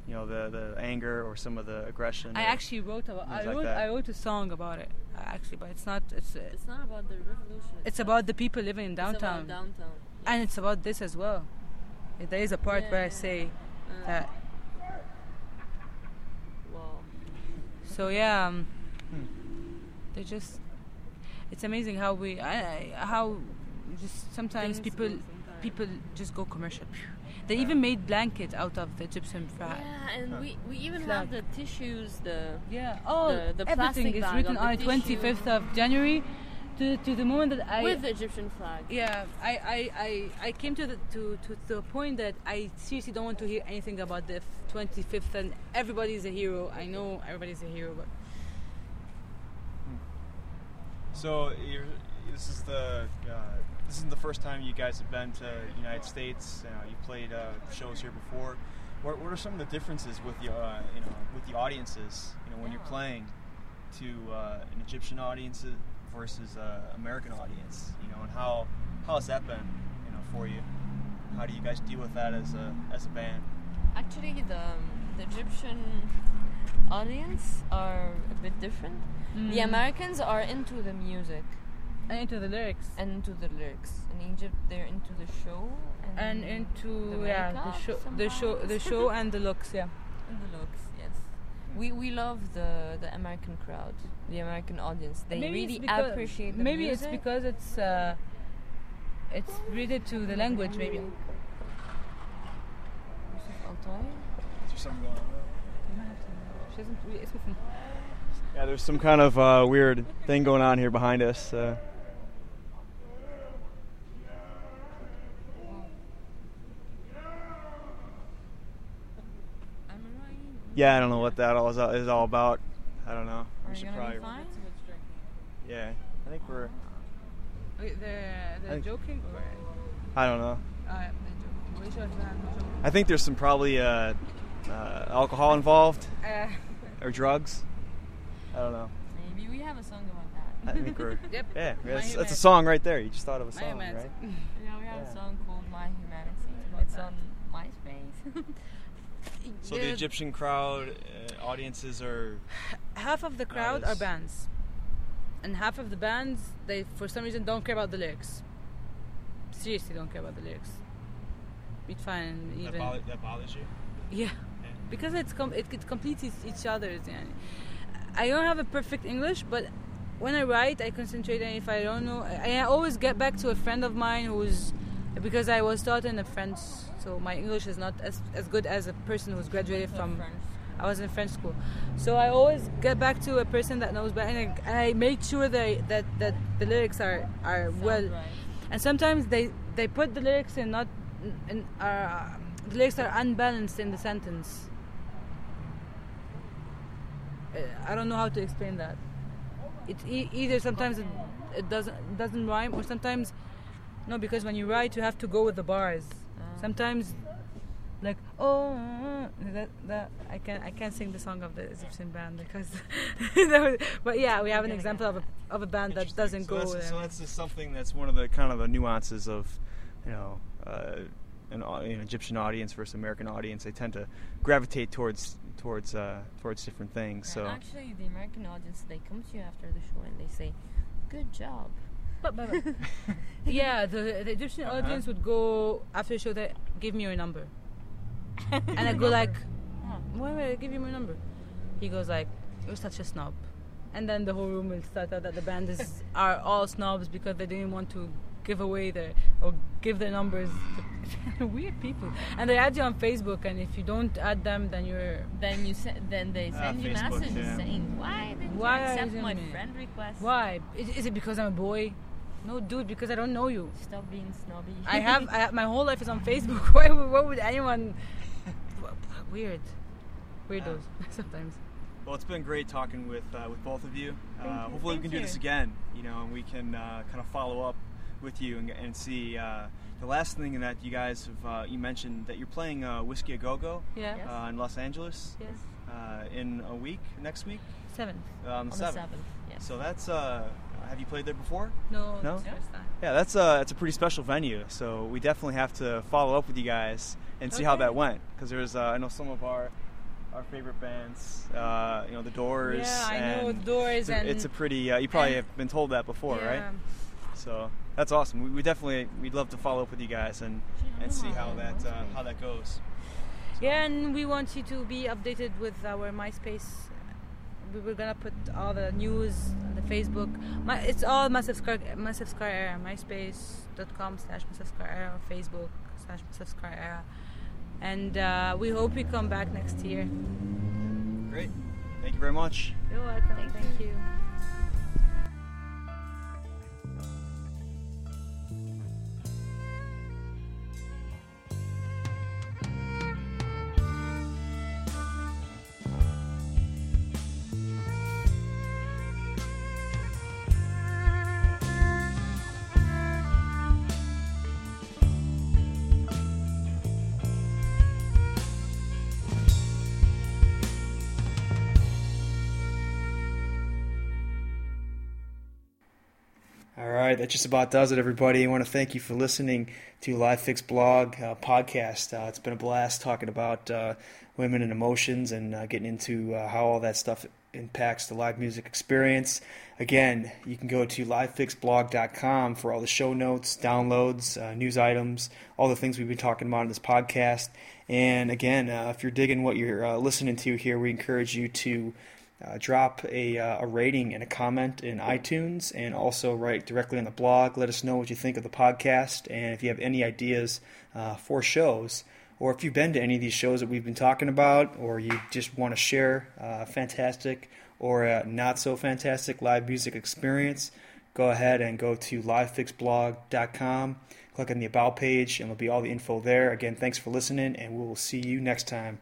you know, the, the anger or some of the aggression. I actually wrote about. I Things like wrote. I wrote a song about it. uh, Actually, but it's not. It's. Uh, It's not about the revolution. it's about the people living in It's downtown, about downtown. and it's about this as well. There is a part where I say Uh, that. wow. So yeah, um, Hmm. they just. It's amazing how we. I, I- how just sometimes Things people sometimes. people just go commercial. They even made blankets out of the Egyptian flag. Yeah, and we, we even Flag. have the tissues, the Yeah. Oh, The- the everything plastic is bag written on the twenty fifth of January, to to the moment that I. with the Egyptian flag. yeah, I, I, I, I came to the to, to the point that I seriously don't want to hear anything about the twenty fifth and everybody's a hero. I know everybody's a hero, but So you're, this is the uh, this isn't the first time you guys have been to the United States. You know, you played uh, shows here before. What, what are some of the differences with the uh, you know with the audiences? You know, when you're playing to uh, an Egyptian audience versus uh, American audience. You know, and how how has that been? You know, for you. How do you guys deal with that as a as a band? Actually, the, the Egyptian audience are a bit different. The Americans are into the music and into the lyrics and into the lyrics. In Egypt, they're into the show and, and into the yeah the show the show the show and the looks yeah. *laughs* and the looks. Yes, we we love the the American crowd, the American audience. They maybe really because, appreciate the maybe music. it's because it's uh, it's related to the language maybe. Is there something going on? She doesn't really- it's with- Yeah, there's some kind of uh, weird thing going on here behind us. Uh, I'm right. Yeah, I don't know what that all is, is all about. I don't know. Are We you gonna probably. be fine? Yeah, I think we're. Wait, they're they're think- joking or I don't know. uh, they're joking. We should have joking. I think there's some probably uh, uh, alcohol involved *laughs* Uh, or drugs. I don't know. Maybe we have a song about that. I think we're. *laughs* Yep. Yeah, My that's, that's a song right there. You just thought of a song, right? *laughs* yeah, we have Yeah. a song called My Humanity. It's on MySpace. So the Egyptian crowd uh, audiences are. half of the crowd are bands, and half of the bands they for some reason don't care about the lyrics. Seriously, don't care about the lyrics. It's fine. That, even bother, that bothers you? yeah, because it's com- it, it completes each, each other's. Yeah. I don't have a perfect English, but when I write, I concentrate. And if I don't know, I, I always get back to a friend of mine who's because I was taught in a French, so my English is not as as good as a person who's graduated from. French. I was in French school, so I always get back to a person that knows But and I, I make sure that, that that the lyrics are are Sound well. right. And sometimes they they put the lyrics in not in uh, the lyrics are unbalanced in the sentence. Uh, I don't know how to explain that. It's e- either sometimes it, it doesn't it doesn't rhyme, or sometimes no, because when you write you have to go with the bars. Sometimes like oh that that I can I can't sing the song of the Egyptian band because *laughs* that was, but yeah we have an example of a of a band that doesn't so go That's, so that's just something that's one of the kind of the nuances of, you know, uh, an, au- you know, Egyptian audience versus American audience. They tend to gravitate towards towards uh, towards different things. And So actually, the American audience they come to you after the show and they say, "Good job." But, but, but. *laughs* yeah, the, the Egyptian Uh-huh. audience would go after the show. They give me your number, and I go like, "Why would I give you my number?" He goes like, "You're such a snob," and then the whole room will start out that the band is *laughs* are all snobs because they didn't want to give away their or give their numbers. to *laughs* Weird people, and they add you on Facebook, and if you don't add them, then you're Then you se- then they Ah, send you Facebook, messages yeah. saying, "Why didn't Why you are accept my me?" friend request?" why? Is, is it because I'm a boy? No, dude, because I don't know you. Stop being snobby. I *laughs* have, I have my whole life is on Facebook. *laughs* Why? would- Why would anyone? *laughs* Weird, weirdos sometimes. Well, it's been great talking with uh, with both of you. Uh, you. hopefully, we Thank can do this again. You know, and we can uh, kind of follow up with you and, and see. Uh, the last thing that you guys have uh, you mentioned that you're playing uh, Whiskey a Go Go Yeah. Yes. uh, in Los Angeles Yes. uh, in a week next week Seven. uh, on the the seventh. seventh. Yes. So that's uh, have you played there before? No. No? Yeah, that's a it's a pretty special venue. So we definitely have to follow up with you guys and see how that went because there's uh, I know some of our our favorite bands, uh, you know, the Doors. Yeah, I know the Doors It's a, and it's a pretty. Uh, you probably have been told that before, right? Yeah. So that's awesome. We, we definitely we'd love to follow up with you guys and and see how that uh, how that goes. Yeah, and we want you to be updated with our MySpace. We were gonna put all the news on the Facebook. My, it's all Massive Scar, Massive Scar Era. MySpace.com slash Massive Scar Era or Facebook slash Massive Scar Era. And uh, we hope you come back next year. Great. Thank you very much. You're welcome. Thank, you. All right, that just about does it, everybody. I want to thank you for listening to Live Fix Blog uh, podcast. Uh, it's been a blast talking about uh, women and emotions and uh, getting into uh, how all that stuff impacts the live music experience. Again, you can go to livefixblog.com for all the show notes, downloads, uh, news items, all the things we've been talking about in this podcast. And again, if you're digging what you're listening to here, we encourage you to uh, drop a, uh, a rating and a comment in iTunes and also write directly on the blog. Let us know what you think of the podcast and if you have any ideas uh, for shows or if you've been to any of these shows that we've been talking about or you just want to share a fantastic or a not so fantastic live music experience, go ahead and go to livefixblog.com. Click on the About page and there'll be all the info there. Again, thanks for listening and we will see you next time.